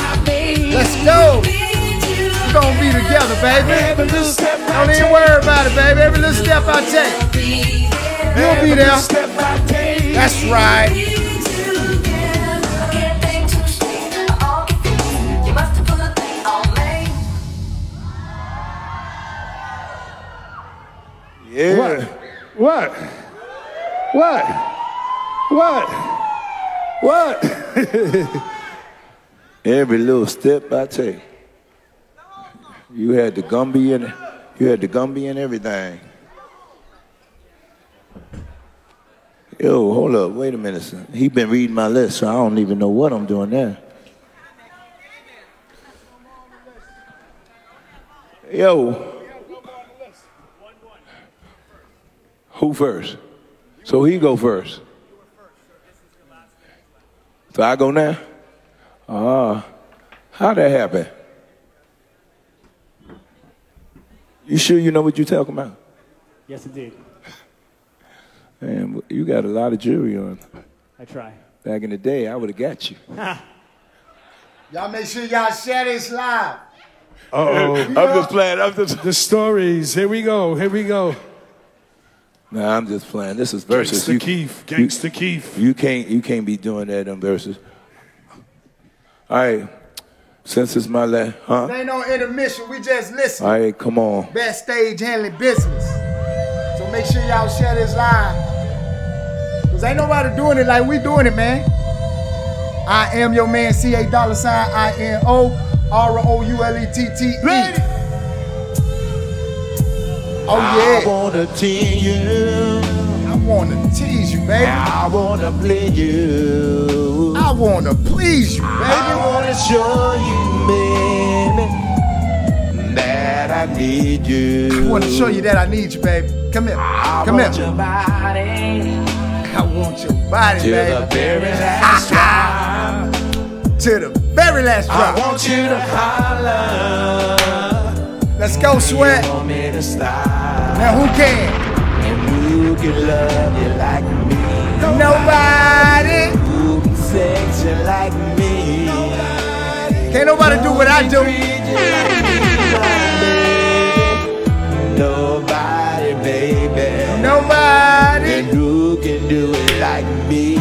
Let's go. We're gonna be together, baby. Don't even worry about it, baby. Every little step I take. You'll be there. That's right. Yeah. What? What? What? What? Every little step I take. You had the Gumby and you had the Gumby and everything. Yo, hold up, wait a minute. Son. He been reading my list, so I don't even know what I'm doing there. Yo. Who first? So he go first. So I go now? Ah, how'd that happen? You sure you know what you're talking about? Yes, it did. Man, you got a lot of jewelry on. I try. Back in the day, I would have got you. Y'all make sure y'all share this live. Uh-oh. I'm just playing. I'm just. The stories. Here we go. Here we go. Nah, I'm just playing. This is Verzuz. Gangsta Keith. Gangsta Keith. You can't. You can't be doing that on Verzuz. All right. Since it's my last, huh? There ain't no intermission. We just listen. All right, come on. Best stage handling business. So make sure y'all share this live. Cause ain't nobody doing it like we doing it, man. I am your man, C A dollar sign I N O R O U L E T T E. Oh yeah. I wanna tease you. I wanna tease you, baby. I wanna play you. I wanna please you, baby. I wanna show you, baby, that I need you. I wanna show you that I need you, baby. Come here. Come want here. your body I want your body, to baby. To the very last drop. to the very last drop. I want you to holler. Let's go, sweat. Want me to stop. Now who can? Can love you like me? Nobody. Who can sex you like me? Can't nobody do what I do. Nobody, baby. Nobody. And who can do it like me?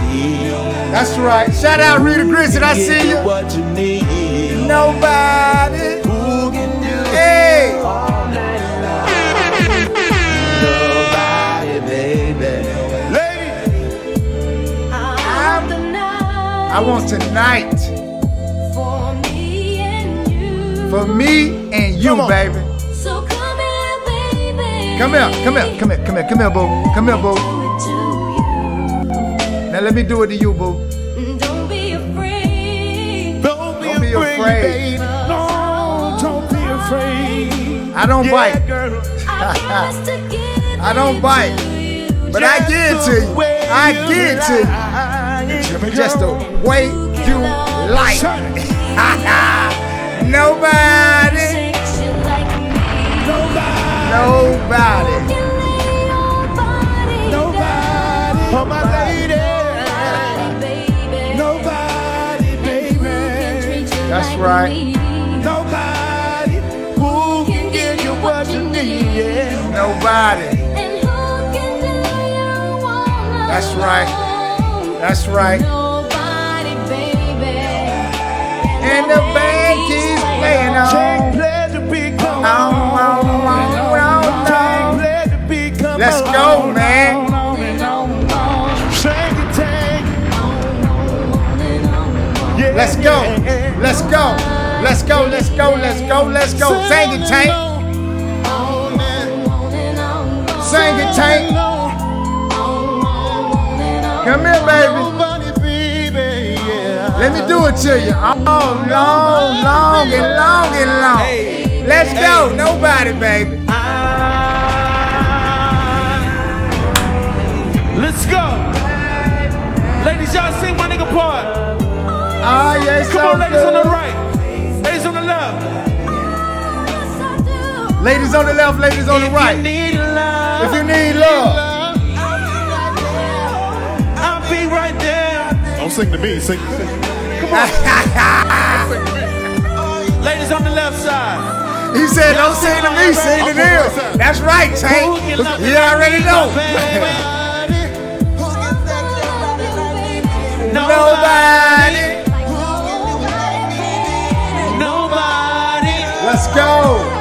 That's right. Shout out Rita Grizzly. I see you. What you need? Nobody. I want tonight for me and you. for me and you, baby. So come here, baby. Come here. Come here. Come here. Come here. Come here, boo. Come here, boo. Do it to you. Now let me do it to you, boo. Mm, don't be afraid. Don't be Don't be afraid, afraid. baby. No, don't be afraid. I don't Yeah, bite. girl. I promise to give I don't bite. to you. But I give it to you. I give it to you. Just the way you like. Nobody. Takes you like. Nobody. Can lay your body down. Oh, my lady. Baby. Nobody, baby. That's right. Nobody who can give you what to me. Nobody. And who can delay you need. Nobody. That's right. That's right. Nobody, baby. And the band keeps playing Take on. pleasure become On, on, on, on, Take on. pleasure become Let's go, man. Sing it, take. Yeah, Let's go. yeah. Let's go. Let's go. Let's go. Let's go. Let's go. Sing it, Tank. Sing it, Tank. Come here, baby. Baby, yeah. Let me do it to you. Oh, long, long, and long, and long. Let's go. Nobody, baby. Ah. Let's go. Ladies, y'all sing my nigga part. Ah, oh, it's Come so on, ladies on the right. Ladies on the left. Ladies on the left, ladies on the right. Need love. If you need love, Don't sing to me, sing. sing. Ladies on the left side. he said, don't sing to me, sing to them. That's right, Tank. You already know. Nobody. Nobody. Let's go.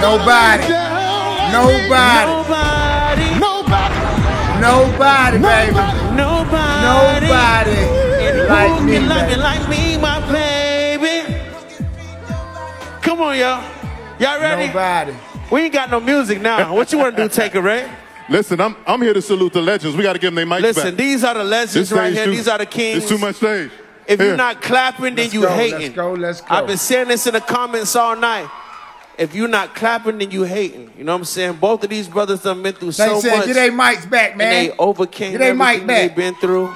Nobody. gonna lay it down like Nobody. Nobody. me? Nobody. Nobody, baby. Nobody. Nobody And like who me, can love baby. me like me, my baby? Come on, y'all. Y'all ready? Nobody. We ain't got no music now. What you want to do, Take a Ray? Listen, I'm I'm here to salute the legends. We got to give them their mics Listen, back. these are the legends This right stage here. too- These are the kings. It's too much stage. If Here. you're not clapping, then Let's you go, hating. let's go, let's go. I've been saying this in the comments all night. If you're not clapping, then you hating. You know what I'm saying? Both of these brothers done been through so said, much. Get their mics back, man. And they overcame get everything they've been through.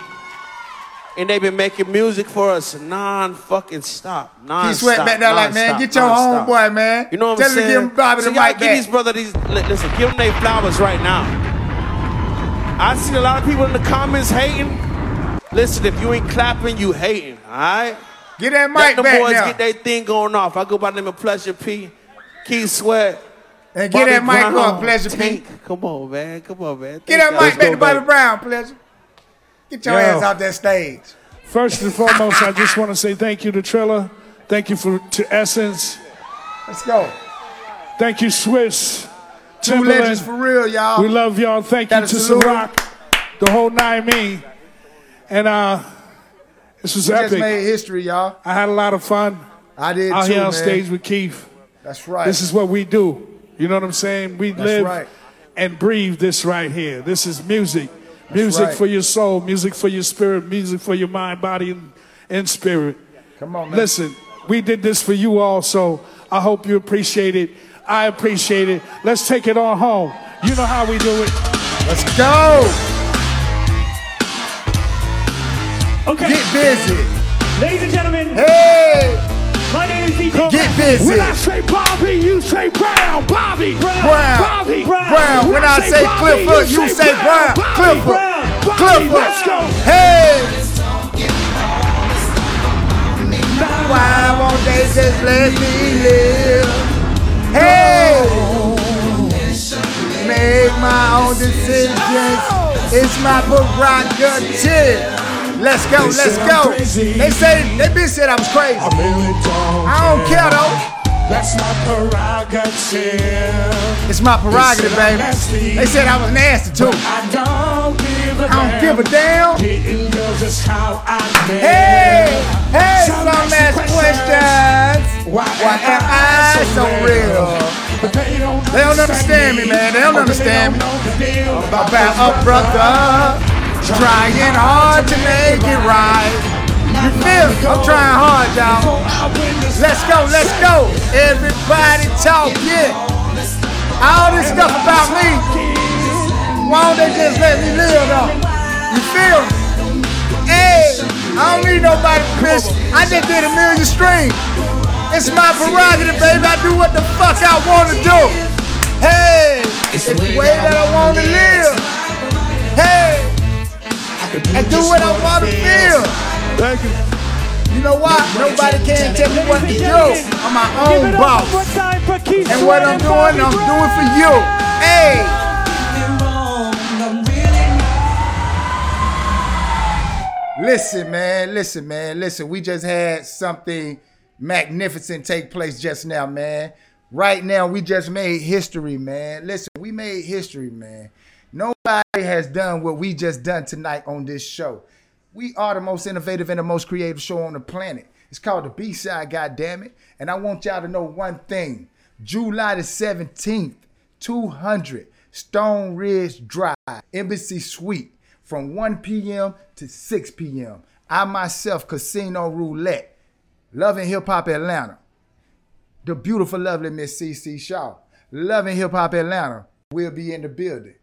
And they've been making music for us non-fucking stop. Non He sweat back there like, man, get your homeboy, man. You know what Tell I'm him to saying? give him Bobby so the mic give these brothers these li- listen, give them their flowers right now. I see a lot of people in the comments hating. Listen, if you ain't clapping, you hating, all right? Get that mic Let the back boys now. get their thing going off. I go by the name of Pleasure P, Keith Sweat. And get that mic Brown, up, Pleasure P. Tank. Come on, man. Come on, man. Get Thank that y'all. mic back to Bobby Brown, pleasure. Get your Yo. ass out that stage. First and foremost, I just want to say thank you to Triller. Thank you for to Essence. Let's go. Thank you, Swizz. Two Timbaland. legends for real, y'all. We love y'all. Thank you Gotta to salute 'em. Ciroc, the whole nine me. And uh, this was We just made history, y'all. I had a lot of fun. I did out too, here on man. stage with Keith. That's right. This is what we do. You know what I'm saying? We That's live right. and breathe this right here. This is music. music right. for your soul, music for your spirit, music for your mind, body, and, and spirit. Come on, man. Listen, we did this for you all, so I hope you appreciate it. I appreciate it. Let's take it on home. You know how we do it. Let's go. Okay. Get busy. Ladies and gentlemen, Hey, my name get busy. When I say Bobby, you say Brown. Bobby. Brown. Brown. Bobby. Brown. When I say Bobby, Clifford, you say Brown. Bobby. Clifford. Brown. Bobby, Clifford. Let's go. Hey. Why won't they just let me live? Hey. Make my own decisions. It's my prerogative. Let's go, let's go. They say they bitch said I was crazy. I really don't I care though. That's my prerogative. It's my prerogative, baby. They said I was nasty too. I don't give a I don't give a damn. Getting girls is how I live. Hey, hey, some ask questions. Why, Why am I so real? But they don't, They don't understand me, man. They don't understand me. About a brother trying hard to make it right. You feel me? I'm trying hard, y'all. Let's go, let's go. Everybody talk, yeah. All this stuff about me. Why don't they just let me live though? You feel me? Hey, I don't need nobody piss. I just did a million streams. It's my prerogative, baby. I do what the fuck I want to do. Hey, it's the way that I want to live. Hey, and do what I want to feel. Thank you. You know what? Nobody can tell me what to do. I'm my own it up one more boss. time for Keith And what I'm doing, I'm doing for you. Hey. Listen, man. Listen, man. Listen. We just had something magnificent take place just now, man. Right now, we just made history, man. Listen, we made history, man. Nobody has done what we just done tonight on this show. We are the most innovative and the most creative show on the planet. It's called the B-Side, goddammit. And I want y'all to know one thing. July the 17th, 200 Stone Ridge Drive, Embassy Suite, from 1 p.m. to 6 p.m. I myself, Casino Roulette, Loving Hip Hop Atlanta, the beautiful, lovely Miss CC Shaw, Loving Hip Hop Atlanta will be in the building.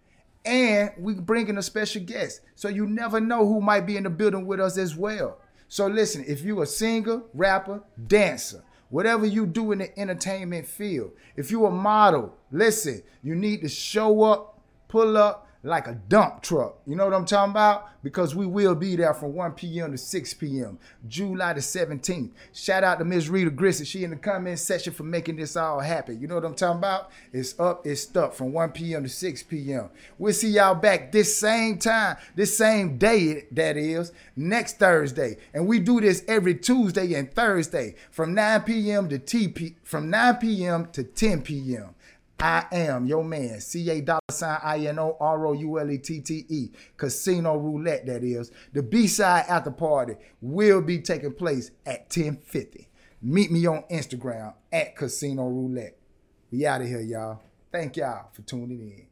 And we bringing a special guest. So you never know who might be in the building with us as well. So listen, if you a singer, rapper, dancer, whatever you do in the entertainment field, if you a model, listen, you need to show up, pull up like a dump truck. You know what I'm talking about? Because we will be there from 1 p.m. to 6 p.m. July the 17th. Shout out to Miss Rita Grissom. She in the comment section for making this all happen. You know what I'm talking about? It's up, it's stuck from 1 p.m. to 6 p.m. We'll see y'all back this same time, this same day, that is, next Thursday. And we do this every Tuesday and Thursday from 9 p.m. to TP, from 9 p.m. to 10 p.m. I am your man, C A dollar sign I N O R O U L E T T E, Casino Roulette, that is. The B side after party will be taking place at 1050. Meet me on Instagram at Casino Roulette. We out of here, y'all. Thank y'all for tuning in.